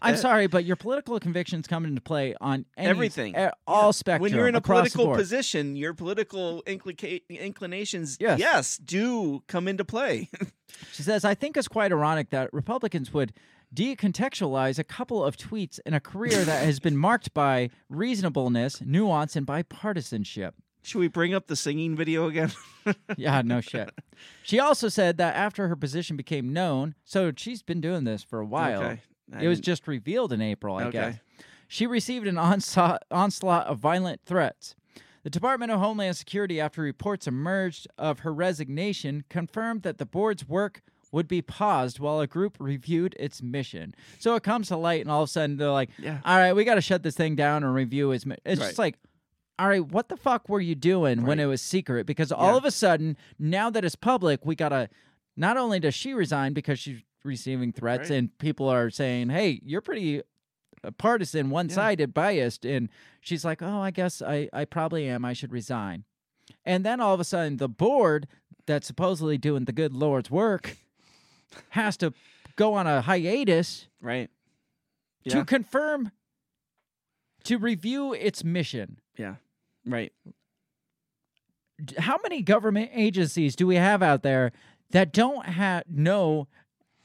I'm sorry, but your political convictions come into play on any, Everything. eh, all spectrum. when you're in a political position, your political inclinations, Yes. do come into play. She says, I think it's quite ironic that Republicans would decontextualize a couple of tweets in a career that has been marked by reasonableness, nuance, and bipartisanship. Should we bring up the singing video again? Yeah, no shit. She also said that after her position became known, so she's been doing this for a while. Okay. It was just revealed in April, I Okay. guess. She received an onslaught, onslaught of violent threats. The Department of Homeland Security, after reports emerged of her resignation, confirmed that the board's work would be paused while a group reviewed its mission. So it comes to light, and all of a sudden they're like, Yeah. "All right, we got to shut this thing down and review its." Mi-. It's just like, "All right, what the fuck were you doing when it was secret?" Because all Yeah. of a sudden, now that it's public, we gotta. Not only does she resign because she's receiving threats, Right. and people are saying, "Hey, you're pretty uh, partisan, one-sided, biased," and she's like, "Oh, I guess I, I probably am. I should resign." And then all of a sudden, the board that's supposedly doing the good Lord's work has to go on a hiatus right. to confirm, to review its mission. Yeah. Right. How many government agencies do we have out there that don't have know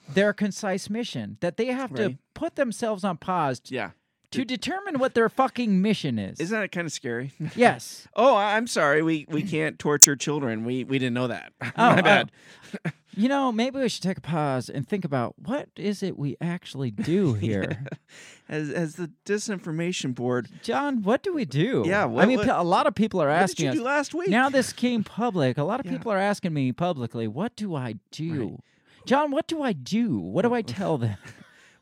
their concise mission? That they have to put themselves on pause t- Yeah. to determine what their fucking mission is. Isn't that kind of scary? yes. oh, I'm sorry. We we can't torture children. We we didn't know that. Oh, My oh. oh. bad. You know, maybe we should take a pause and think about what is it we actually do here. As as the disinformation board. John, what do we do? Yeah, I mean, what- a lot of people are What asking us. last week? Now this came public. A lot of Yeah. people are asking me publicly, what do I do? John, what do I do? What do I tell them?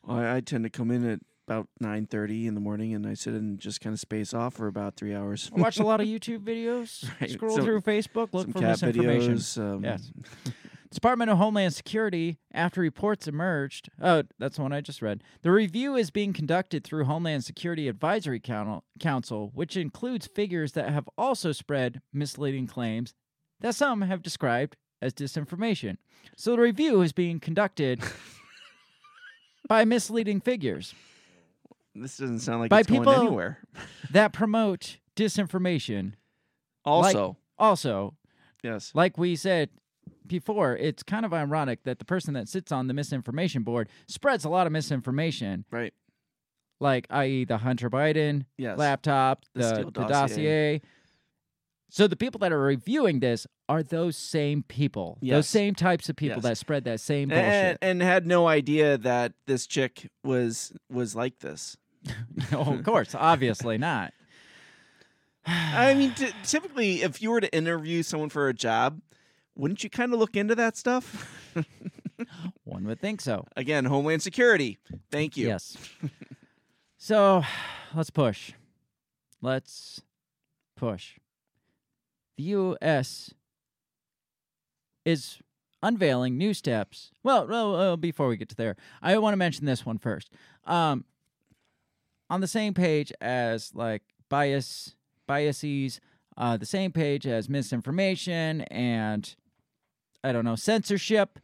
Well, I, I tend to come in at about nine thirty in the morning, and I sit and just kind of space off for about three hours. Watch a lot of YouTube videos, Right, scroll some- through Facebook, look for misinformation. videos. Um, Yes. Department of Homeland Security, after reports emerged, oh, that's the one I just read. The review is being conducted through Homeland Security Advisory Council, which includes figures that have also spread misleading claims that some have described as disinformation. So the review is being conducted by misleading figures This doesn't sound like By it's people- going anywhere. that promote disinformation. Also, Also, yes. like we said before, it's kind of ironic that the person that sits on the misinformation board spreads a lot of misinformation, Right. like i.e. the Hunter Biden Yes. laptop, The the, the dossier. dossier. So the people that are reviewing this are those same people, those same types of people Yes. that spread that same bullshit. and, and had no idea that this chick was was like this. no, oh, of course, obviously not. I mean, t- typically, if you were to interview someone for a job, wouldn't you kind of look into that stuff? One would think so. Again, Homeland Security. Thank you. Yes. so let's push. Let's push. The U.S. is unveiling new steps. Well, well, well, before we get to there, I want to mention this one first. Um, on the same page as like bias, biases, uh, the same page as misinformation and I don't know censorship.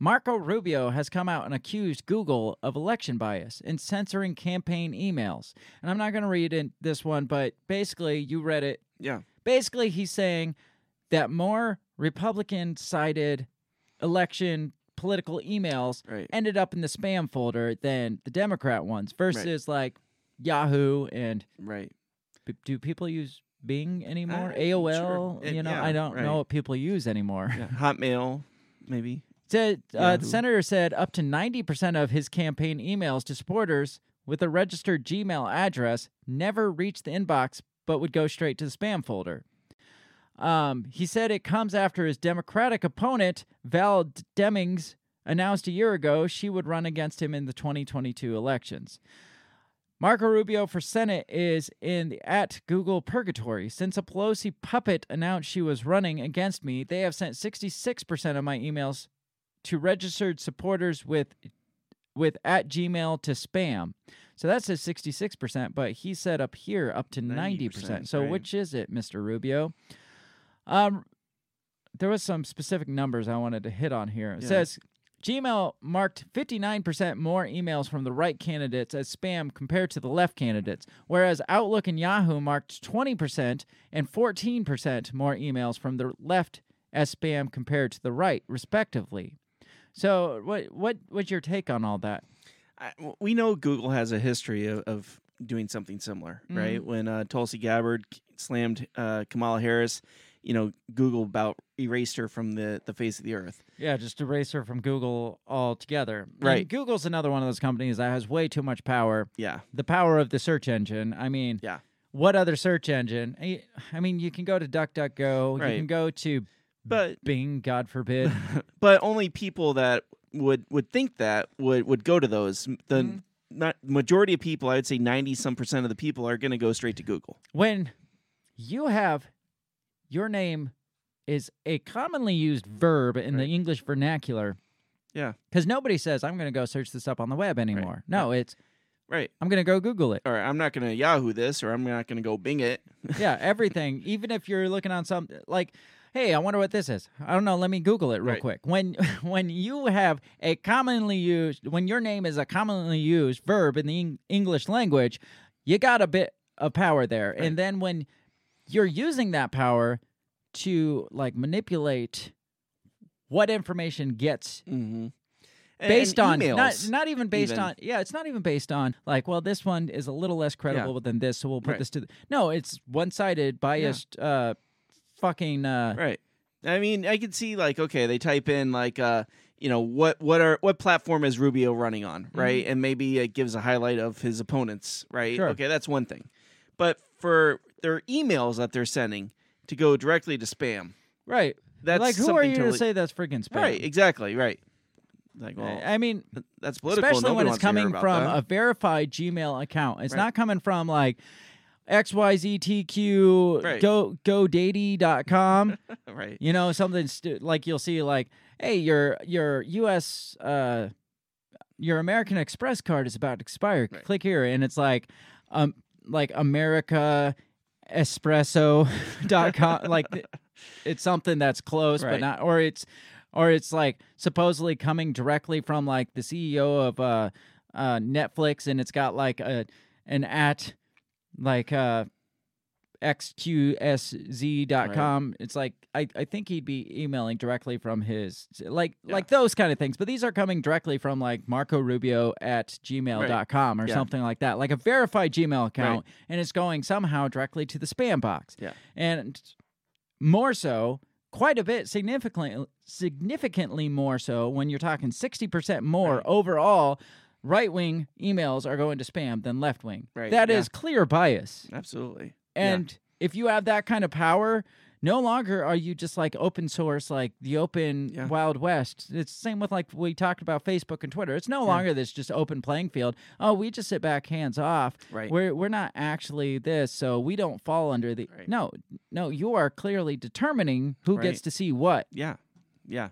Marco Rubio has come out and accused Google of election bias in censoring campaign emails. And I'm not going to read in this one, but basically, you read it. Yeah. Basically, he's saying that more Republican sided election political emails Right. ended up in the spam folder than the Democrat ones versus like Yahoo and Right. do people use Bing anymore? Uh, AOL? sure. It- you know, yeah, I don't right. know what people use anymore. Yeah. Hotmail, maybe. Said, uh, the senator said up to 90% of his campaign emails to supporters with a registered Gmail address never reached the inbox but would go straight to the spam folder. Um, he said it comes after his Democratic opponent, Val Demings, announced a year ago she would run against him in the 2022 elections. Marco Rubio for Senate is in the at Google purgatory. Since a Pelosi puppet announced she was running against me, they have sent 66% of my emails to registered supporters with with at Gmail to spam. So that says 66%, but he said up here up to 90%. 90%, so right. which is it, Mr. Rubio? Um there was some specific numbers I wanted to hit on here. It Yeah. says Gmail marked 59% more emails from the right candidates as spam compared to the left candidates, whereas Outlook and Yahoo marked 20% and 14% more emails from the left as spam compared to the right, respectively. So, what what what's your take on all that? I, we know Google has a history of, of doing something similar, right? When uh, Tulsi Gabbard slammed uh, Kamala Harris, you know, Google about erased her from the, the face of the earth. Yeah, just erase her from Google altogether. And Right. Google's another one of those companies that has way too much power. Yeah, The power of the search engine. I mean, yeah, what other search engine? I mean, you can go to DuckDuckGo. Right. You can go to but Bing, God forbid. but only people that would would think that would would go to those. The Mhm. not majority of people, I would say ninety some percent of the people are going to go straight to Google. when you have your name is a commonly used verb in the English vernacular. Yeah. Because nobody says, I'm going to go search this up on the web anymore. No, it's, Right. I'm going to go Google it. Or I'm not going to Yahoo this, or I'm not going to go Bing it. yeah, everything. Even if you're looking on something like, hey, I wonder what this is. I don't know. Let me Google it real Right. quick. When when you have a commonly used, when your name is a commonly used verb in the Eng- English language, you got a bit of power there. Right. And then when you're using that power to like manipulate what information gets Mm-hmm. based on not not even based even. on yeah it's not even based on like well this one is a little less credible than this so we'll put Right. this to the, no it's one-sided biased uh fucking uh Right. I mean, I can see like okay, they type in like uh, you know, what what are what platform is Rubio running on, right? And maybe it gives a highlight of his opponents, right? Mm-hmm. Sure. Okay, that's one thing. But for their emails that they're sending to go directly to spam, right that's like who are you totally, to say that's freaking spam Right, exactly, right. Like, well, I mean that's political. especially when it's wants to hear coming from that. a verified gmail account it's Right. not coming from like xyztq Right. go godaddy.com right. You know, something stu- like you'll see, like, hey, your your U.S. Uh, your American Express card is about to expire. Right. Click here, and it's like, um, like America Espresso.com. like, it's something that's close, but not, or it's, or it's like supposedly coming directly from like the CEO of uh, uh, Netflix, and it's got like a an at, like uh xqsz.com it's like I, I think he'd be emailing directly from his like Yeah. like those kind of things but these are coming directly from like marco rubio at gmail.com or Yeah. something like that like a verified gmail account and it's going somehow directly to the spam box Yeah. and more so quite a bit significantly significantly more so when you're talking 60% more Right. overall right wing emails are going to spam than left wing Right, That is yeah. clear bias Absolutely. Yeah. and if you have that kind of power, no longer are you just like open source, like the open Yeah. Wild West. It's the same with like we talked about Facebook and Twitter. It's no longer this just open playing field. Oh, we just sit back hands off. Right. We're we're not actually this, so we don't fall under the Right. No, no, you are clearly determining who gets to see what. yeah. Yeah.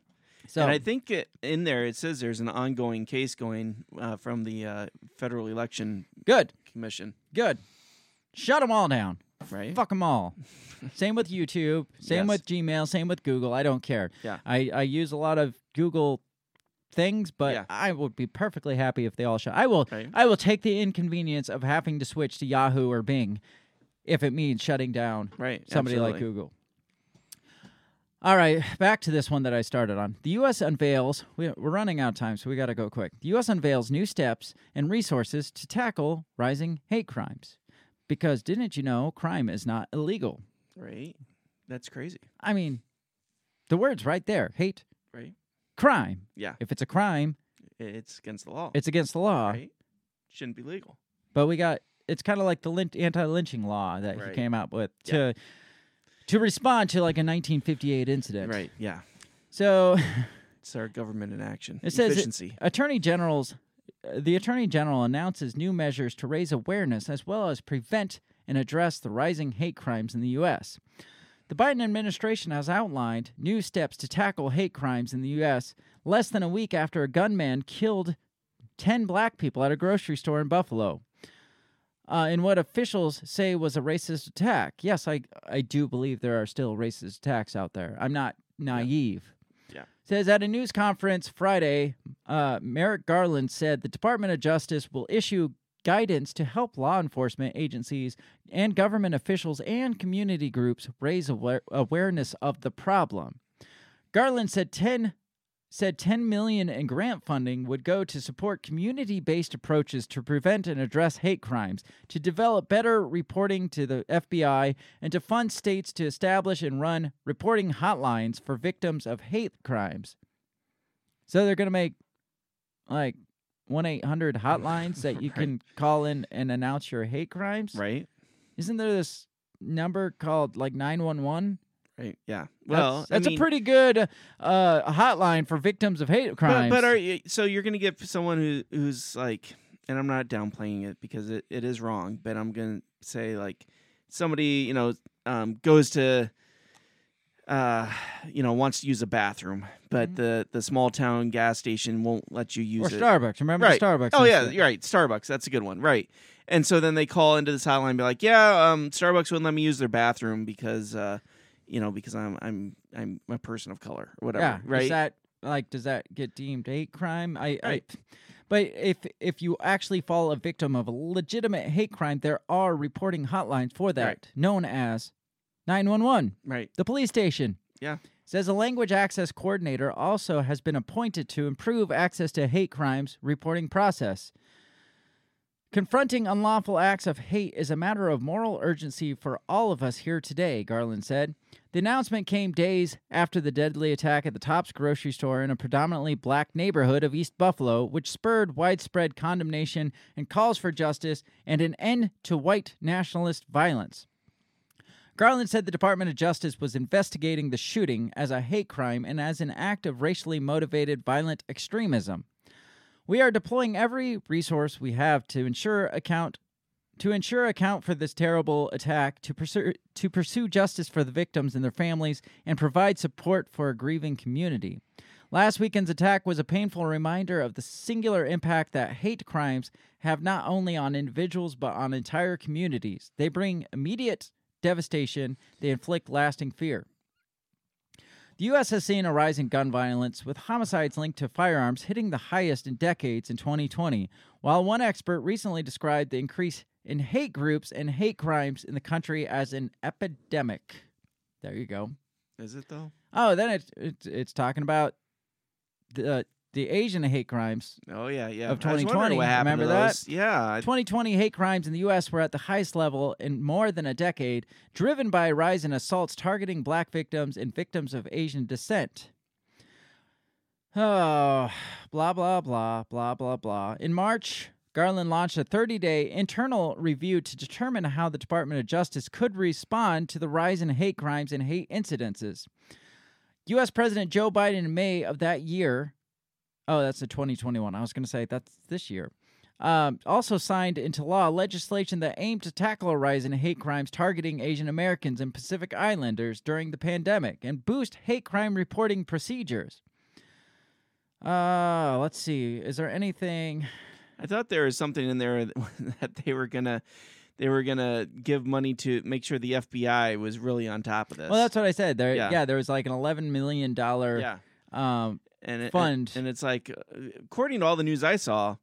So and I think it, in there it says there's an ongoing case going uh, from the uh, Federal Election good, Commission, good. Shut them all down. Right? Fuck them all. same with YouTube. Same Yes. with Gmail. Same with Google. I don't care. Yeah. I, I use a lot of Google things, but Yeah. I would be perfectly happy if they all shut. I will. Right. I will take the inconvenience of having to switch to Yahoo or Bing, if it means shutting down Right. somebody like. Google. All right, back to this one that I started on. The U.S. unveils, we're running out of time, so we got to go quick. The U.S. unveils new steps and resources to tackle rising hate crimes. Because didn't you know crime is not illegal? Right. That's crazy. I mean, the word's right there hate, Right. crime. Yeah. If it's a crime, It's against the law. it's against the law. right. Shouldn't be legal. But we got, it's kind of like the lyn- anti lynching law that he Right. came out with to. To respond to like a 1958 incident. Right. Yeah. So It's our government in action. It says it- efficiency. Attorney generals the Attorney General announces new measures to raise awareness as well as prevent and address the rising hate crimes in the U.S. The Biden administration has outlined new steps to tackle hate crimes in the U.S. less than a week after a gunman killed 10 black people at a grocery store in Buffalo. Uh, in what officials say was a racist attack. Yes, I, I do believe there are still racist attacks out there. I'm not naive. Yeah. Says at a news conference Friday, uh, Merrick Garland said the Department of Justice will issue guidance to help law enforcement agencies and government officials and community groups raise aware- awareness of the problem. Garland said 10 said 10 million in grant funding would go to support community-based approaches to prevent and address hate crimes, to develop better reporting to the FBI, and to fund states to establish and run reporting hotlines for victims of hate crimes. So they're going to make like 1-800 hotlines that you Right. can call in and announce your hate crimes? Right. Isn't there this number called like 911? Right. Yeah. Well, that's, that's I mean, a pretty good uh, hotline for victims of hate crimes. But, but are you, so you're gonna get someone who who's like, and I'm not downplaying it because it, it is wrong, but I'm gonna say like somebody you know um, goes to uh you know wants to use a bathroom, but the the small town gas station won't let you use or it. Starbucks. Remember Right. Starbucks? Oh yeah, you're right. Starbucks, that's a good one. Right. And so then they call into this hotline and be like, "Yeah, um, Starbucks wouldn't let me use their bathroom because, uh, you know, because I'm I'm I'm a person of color or whatever." Yeah. Right. Is that like does that get deemed hate crime? I, I but if if you actually fall a victim of a legitimate hate crime, there are reporting hotlines for that, Right. known as 911, right. the police station. Yeah. Says a language access coordinator also has been appointed to improve access to hate crimes reporting process. Confronting unlawful acts of hate is a matter of moral urgency for all of us here today, Garland said. The announcement came days after the deadly attack at the Tops grocery store in a predominantly black neighborhood of East Buffalo, which spurred widespread condemnation and calls for justice and an end to white nationalist violence. Garland said the Department of Justice was investigating the shooting as a hate crime and as an act of racially motivated violent extremism. We are deploying every resource we have to ensure account to ensure account for this terrible attack, to pursue to pursue justice for the victims and their families, and provide support for a grieving community. Last weekend's attack was a painful reminder of the singular impact that hate crimes have not only on individuals but on entire communities. They bring immediate devastation, they inflict lasting fear. The U.S. has seen a rise in gun violence, with homicides linked to firearms hitting the highest in decades in 2020, while one expert recently described the increase in hate groups and hate crimes in the country as an epidemic. There you go. Is it though? Oh, then it's it's, it's talking about the the Asian hate crimes. Oh yeah, yeah. Of I was 2020, what happened to remember that? those. Yeah. 2020 hate crimes in the U.S. were at the highest level in more than a decade, driven by a rise in assaults targeting black victims and victims of Asian descent. Oh, blah, blah, blah, blah, blah, blah. In March, Garland launched a 30 day internal review to determine how the Department of Justice could respond to the rise in hate crimes and hate incidences. U.S. President Joe Biden in May of that year, oh, that's the 2021. I was going to say that's this year um, also signed into law legislation that aimed to tackle a rise in hate crimes targeting Asian Americans and Pacific Islanders during the pandemic and boost hate crime reporting procedures. Uh, let's see. Is there anything? I thought there was something in there that they were gonna they were gonna give money to make sure the FBI was really on top of this. Well, that's what I said. There, yeah, Yeah. there was like an eleven million dollar yeah. um, And it, fund. and, and it's like, uh, according to all the news I saw,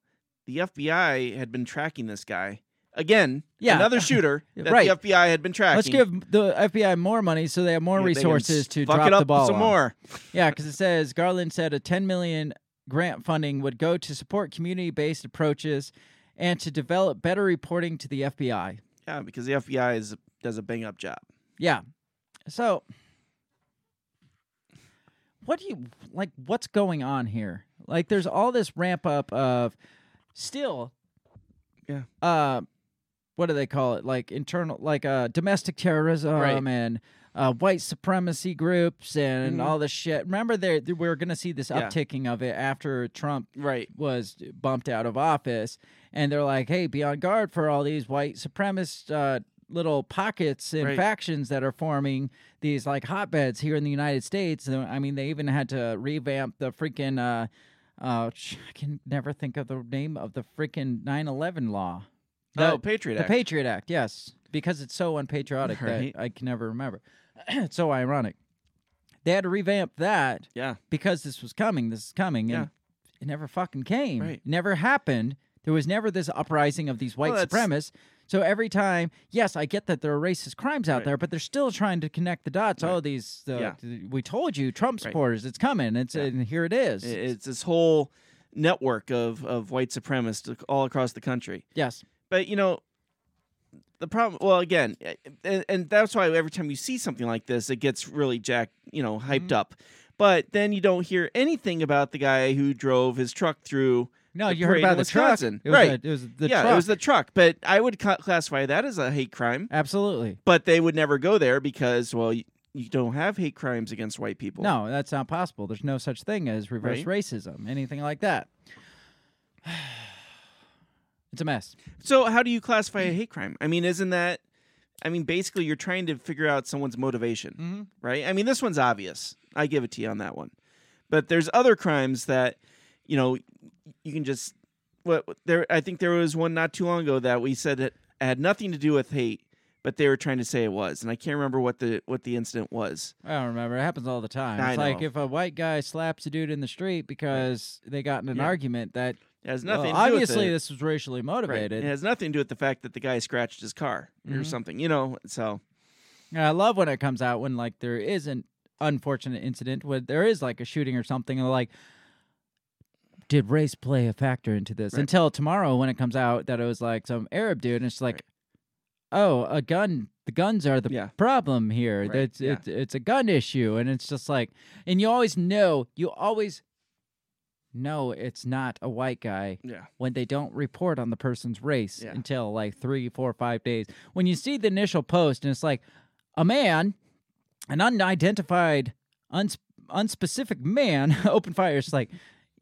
the FBI had been tracking this guy again. Yeah. another shooter that Right. the FBI had been tracking. Let's give the FBI more money so they have more Yeah, resources to fuck drop it up the ball some on. more. Yeah, because it says Garland said a 10 million grant funding would go to support community-based approaches and to develop better reporting to the FBI. Yeah, because the FBI is does a bang up job. Yeah. So what do you like what's going on here? Like there's all this ramp up of still Yeah. uh what do they call it? Like internal, like uh, domestic terrorism Right. and uh, white supremacy groups and Mhm. all this shit. Remember, there we we're going to see this Yeah. upticking of it after Trump Right. was bumped out of office, and they're like, "Hey, be on guard for all these white supremacist uh, little pockets and Right. factions that are forming these like hotbeds here in the United States." I mean, they even had to revamp the freaking. Uh, uh, I can never think of the name of the freaking 9/11 law. The- oh, Patriot the Act. Patriot Act, yes, because it's so unpatriotic Right. that I can never remember. it's so ironic. They had to revamp that yeah. because this was coming. This is coming, and it never fucking came. Right. Never happened. There was never this uprising of these white Well, supremacists. So every time, yes, I get that there are racist crimes out Right. there, but they're still trying to connect the dots. Right. Oh, these, uh, Yeah. th- we told you, Trump supporters, it's coming. It's Yeah. and here it is. It's this whole network of, of white supremacists all across the country. yes, But you know, the problem. Well, again, eh, and, and that's why every time you see something like this, it gets really jack, you know, hyped Mhm. up. But then you don't hear anything about the guy who drove his truck through. No, you heard about the truck. Wisconsin. It was Right. a- it was the yeah, truck. it was the truck. But I would ca- classify that as a hate crime. Absolutely. But they would never go there because, well, you, you don't have hate crimes against white people. No, that's not possible. There's no such thing as reverse Right. racism, anything like that. It's a mess. So how do you classify a hate crime? I mean, isn't that? I mean, basically, you're trying to figure out someone's motivation. Mm-hmm. right? I mean, this one's obvious. I give it to you on that one. But there's other crimes that, you know, you can just what there. I think there was one not too long ago that we said it had nothing to do with hate, but they were trying to say it was, and I can't remember what the what the incident was. I don't remember. It happens all the time. I it's like if a white guy slaps a dude in the street because they got in an Yeah. argument that It has well, nothing. to obviously do with this was racially the, right. motivated. It has nothing to do with the fact that the guy scratched his car or Mhm. something. You know, so I love when it comes out when like there is an unfortunate incident when there is like a shooting or something and they're like did race play a factor into this? Right. Until tomorrow when it comes out that it was like some Arab dude and it's like Right. oh, a gun the guns are the Yeah. problem here. Right, It's yeah. it's it's a gun issue and it's just like and you always know, you always know it's not a white guy yeah, when they don't report on the person's race Yeah. until like three, four, five days. When you see the initial post and it's like a man, an unidentified, uns- unspecific man, open fire, it's like,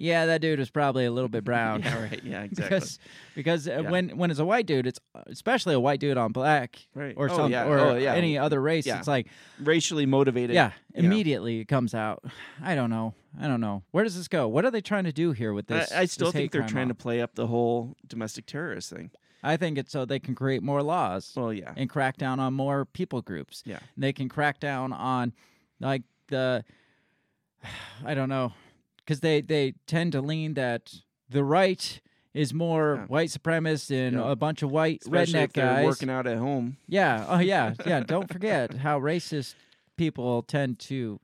yeah, that dude was probably a little bit brown. yeah, right, yeah, exactly. because because uh, Yeah. when when it's a white dude, it's especially a white dude on black right. or oh, some yeah. or oh, yeah. any other race. It's like racially motivated. yeah, immediately it comes out. I don't know. I don't know. Where does this go? What are they trying to do here with this? I still this think they're trying to play up the whole domestic terrorist thing. I think it's so they can create more laws Well, yeah, and crack down on more people groups. yeah. and They can crack down on like the I don't know because they they tend to lean that the right is more Yeah. white supremacist and Yeah. a bunch of white Especially redneck guys. working out at home, Yeah. Oh yeah. Yeah. Don't forget how racist people tend to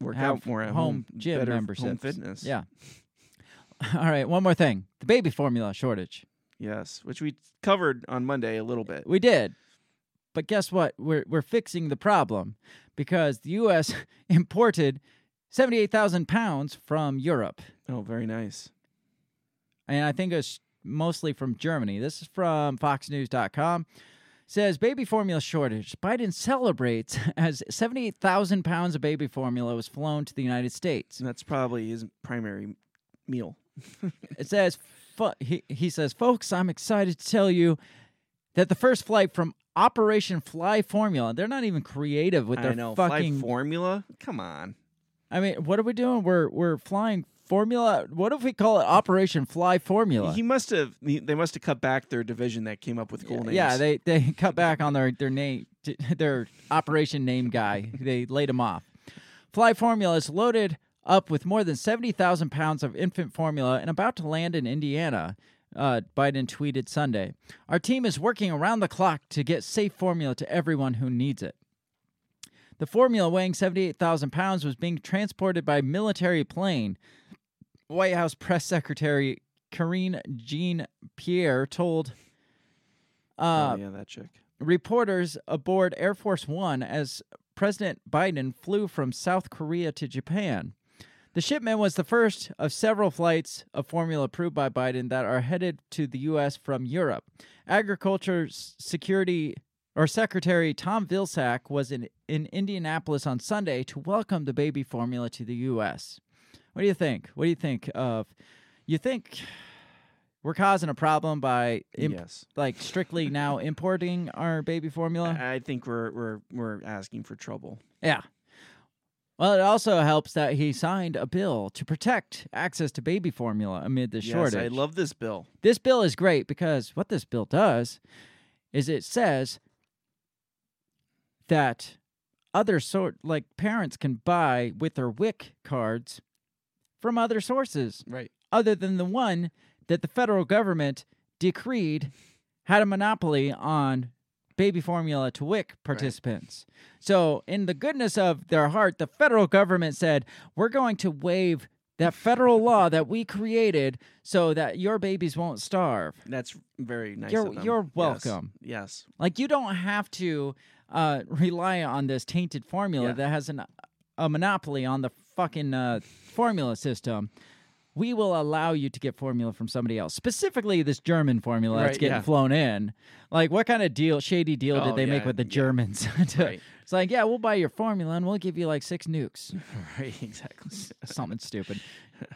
work have out more at home home, gym memberships. home fitness. Yeah. All right. One more thing: the baby formula shortage. Yes, which we covered on Monday a little bit. We did. But guess what? We're we're fixing the problem because the US imported 78,000 pounds from Europe. Oh, very nice. And I think it's mostly from Germany. This is from foxnews.com. Says baby formula shortage. Biden celebrates as 78,000 pounds of baby formula was flown to the United States. And that's probably his primary meal. It says, fo- he, he says, folks, I'm excited to tell you that the first flight from Operation Fly Formula, they're not even creative with their I know. fucking. Fly formula. Come on. I mean, what are we doing? We're we're flying formula. What if we call it Operation Fly Formula? He must have. They must have cut back their division that came up with cool names. yeah, they they cut back on their their name, their Operation name guy. they laid him off. Fly Formula is loaded up with more than seventy thousand pounds of infant formula and about to land in Indiana. Uh, Biden tweeted Sunday. Our team is working around the clock to get safe formula to everyone who needs it. The formula weighing 78,000 pounds was being transported by military plane. White House Press Secretary Karine Jean Pierre told uh, oh, yeah, that chick. reporters aboard Air Force One as President Biden flew from South Korea to Japan. The shipment was the first of several flights of formula approved by Biden that are headed to the U.S. from Europe. Agriculture Security or Secretary Tom Vilsack was in, in Indianapolis on Sunday to welcome the baby formula to the U.S. What do you think? What do you think of? You think we're causing a problem by imp- yes. like strictly now importing our baby formula? I think we're we're we're asking for trouble. Yeah. Well, it also helps that he signed a bill to protect access to baby formula amid the yes, shortage. I love this bill. this bill is great because what this bill does is it says that other sort like parents can buy with their WIC cards from other sources Right. other than the one that the federal government decreed had a monopoly on baby formula to WIC participants. So, in the goodness of their heart, the federal government said, We're going to waive that federal law that we created so that your babies won't starve. That's very nice. You're- of them. you're Yes. welcome. Yes. Like, you don't have to uh, rely on this tainted formula Yeah. that has an, a monopoly on the fucking uh, formula system. We will allow you to get formula from somebody else, specifically this German formula that's getting yeah. flown in. Like, what kind of deal, shady deal Oh, did they make with the yeah. Germans? to- Right. It's like, yeah, we'll buy your formula and we'll give you like six nukes, Right. Exactly. something stupid.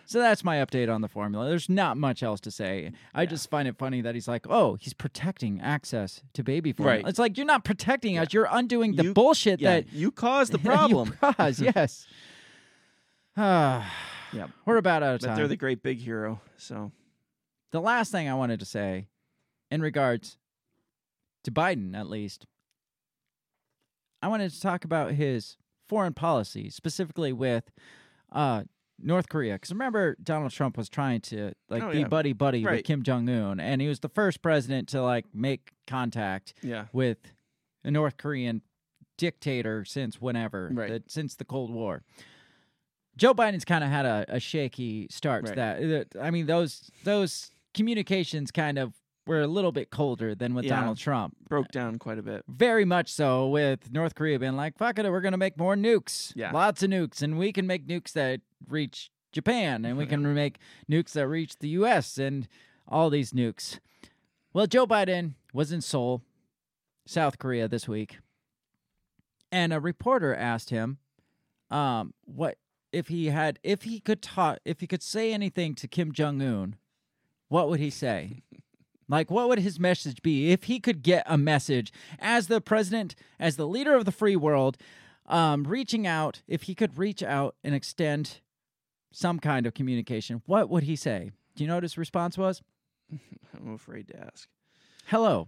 So that's my update on the formula. There's not much else to say. I just find it funny that he's like, oh, he's protecting access to baby formula. Right. It's like you're not protecting us. You're undoing the You- bullshit Yeah. that you caused the problem. you problem. cause. yes. Ah, yeah. we're about out of time. But they're the great big hero. So the last thing I wanted to say, in regards to Biden, at least, I wanted to talk about his foreign policy, specifically with uh, North Korea. Because remember, Donald Trump was trying to like Oh, be yeah. buddy buddy with Kim Jong Un, and he was the first president to like make contact yeah. with a North Korean dictator since whenever, Right. that- since the Cold War. Joe Biden's kind of had a, a shaky start to that. I mean, those those communications kind of were a little bit colder than with Yeah. Donald Trump. Broke down quite a bit. Very much so with North Korea being like, fuck it, we're going to make more nukes. Yeah. Lots of nukes. And we can make nukes that reach Japan and we can make nukes that reach the US and all these nukes. Well, Joe Biden was in Seoul, South Korea this week. And a reporter asked him um, what if he had if he could talk if he could say anything to Kim Jong Un, what would he say? Like, what would his message be if he could get a message as the president, as the leader of the free world, um, reaching out? If he could reach out and extend some kind of communication, what would he say? Do you know what his response was? I'm afraid to ask. Hello.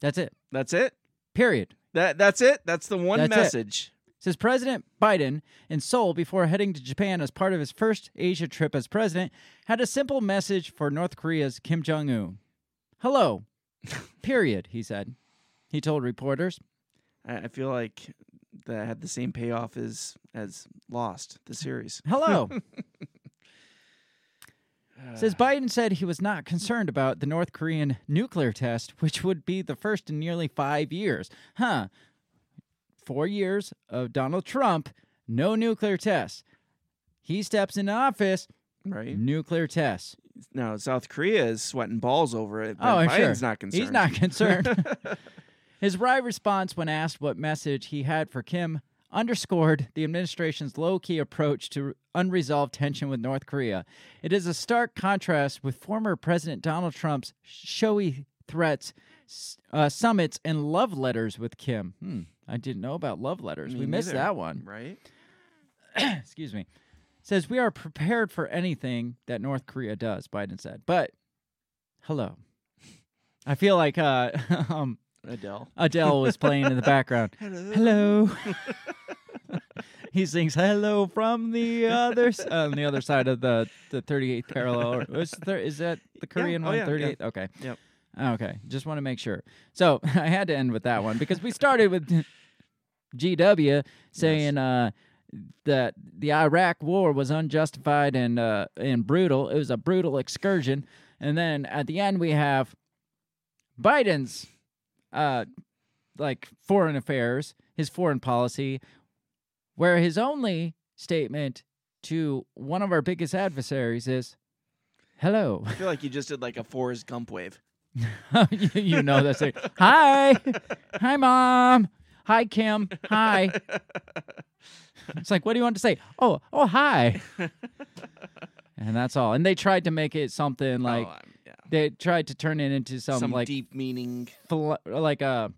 That's it. That's it. Period. That that's it. That's the one That's it. Says President Biden in Seoul before heading to Japan as part of his first Asia trip as president had a simple message for North Korea's Kim Jong Un. Hello. Period, he said. He told reporters. I, I feel like that had the same payoff as as Lost, the series. Hello. Says Biden said he was not concerned about the North Korean nuclear test, which would be the first in nearly five years. Huh. Four years of Donald Trump, no nuclear tests. He steps into office, Right nuclear tests. now, South Korea is sweating balls over it. But Oh, Biden's sure. not concerned. He's not concerned. His wry response when asked what message he had for Kim underscored the administration's low key approach to unresolved tension with North Korea. It is a stark contrast with former President Donald Trump's showy threats, uh, summits, and love letters with Kim. Hmm, I didn't know about love letters. Me we missed neither. that one. right? Excuse me. Says we are prepared for anything that North Korea does, Biden said. But hello. I feel like uh um Adele. Adele was playing in the background. Hello. he sings "Hello" from the other s- on the other side of the the 38th parallel. Or is, there, is that the Korean Oh, one? yeah, yeah. 38th. Okay. Yep. Okay. Just want to make sure. So I had to end with that one because we started with GW saying uh, that the Iraq War was unjustified and uh, and brutal. It was a brutal excursion, and then at the end we have Biden's uh, like foreign affairs, his foreign policy, where his only statement to one of our biggest adversaries is hello. I feel like you just did like a Forrest Gump wave. you, you know that's it. Hi. Hi, mom. Hi, Kim. Hi. It's like, what do you want to say? Oh, oh, hi. And that's all. And they tried to make it something oh, like oh, yeah. they tried to turn it into some, some like deep meaning. philo- like a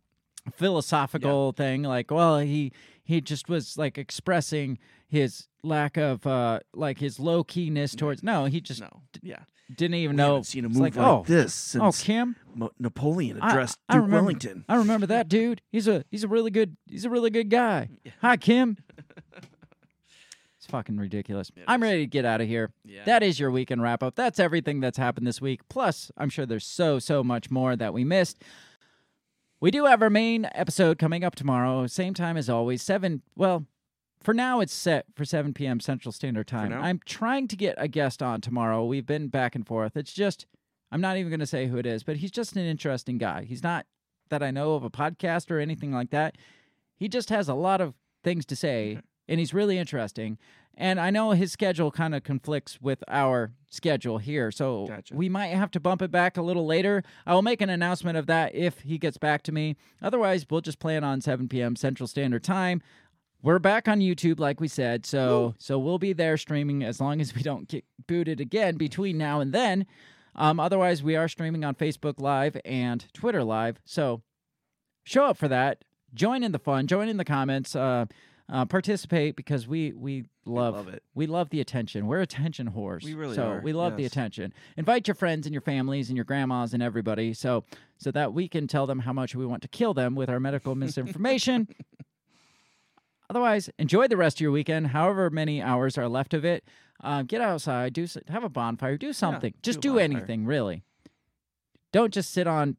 philosophical thing like well he he just was like expressing his lack of uh like his low keyness towards no he just No, yeah. didn't even We know seen a move like, like, oh this oh since kim Mo- Napoleon addressed I, Duke remember, Wellington. I remember that dude. He's a he's a really good he's a really good guy. Hi Kim. it's fucking ridiculous. I'm ready to get out of here. Yeah. That is your weekend wrap up. That's everything that's happened this week. Plus, I'm sure there's so so much more that we missed. We do have our main episode coming up tomorrow, same time as always. Seven. Well, for now it's set for 7 p.m. Central Standard Time. I'm trying to get a guest on tomorrow. We've been back and forth. It's just I'm not even going to say who it is, but he's just an interesting guy. He's not that I know of a podcast or anything like that. He just has a lot of things to say, and he's really interesting. And I know his schedule kind of conflicts with our schedule here, so Gotcha. we might have to bump it back a little later. I will make an announcement of that if he gets back to me. Otherwise, we'll just plan on 7 p.m. Central Standard Time. We're back on YouTube, like we said, so so we'll be there streaming as long as we don't get booted again between now and then. Um, otherwise, we are streaming on Facebook Live and Twitter Live. So show up for that. Join in the fun. Join in the comments. Uh, uh, participate because we we love, love it. We love the attention. We're attention whores. We really so are, we love the attention. Invite your friends and your families and your grandmas and everybody. So so that we can tell them how much we want to kill them with our medical misinformation. Otherwise, enjoy the rest of your weekend, however many hours are left of it. Uh, get outside, do have a bonfire, do something. just do do anything, really. Don't just sit on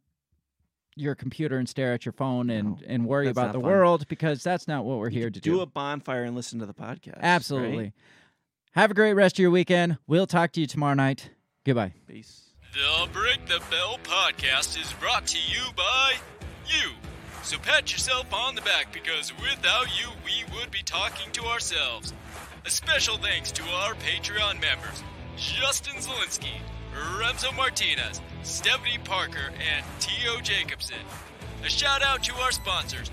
your computer and stare at your phone and, No, and worry about the fun. world because that's not what we're You here to do do. a bonfire and listen to the podcast. right? Absolutely. Have a great rest of your weekend. We'll talk to you tomorrow night. Goodbye. Peace. The Break the Bell podcast is brought to you by you. So pat yourself on the back because without you, we would be talking to ourselves. A special thanks to our Patreon members Justin Zielinski, Remzo Martinez, Stephanie Parker, and T.O. Jacobson. A shout out to our sponsors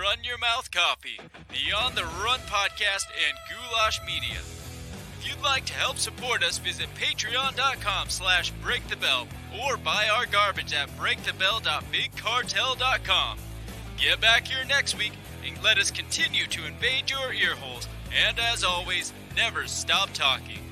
Run Your Mouth Coffee, the On the Run podcast, and Goulash Media. If you'd like to help support us, visit patreon.com slash breakthebell or buy our garbage at breakthebell.bigcartel.com. Get back here next week and let us continue to invade your earholes. And as always, never stop talking.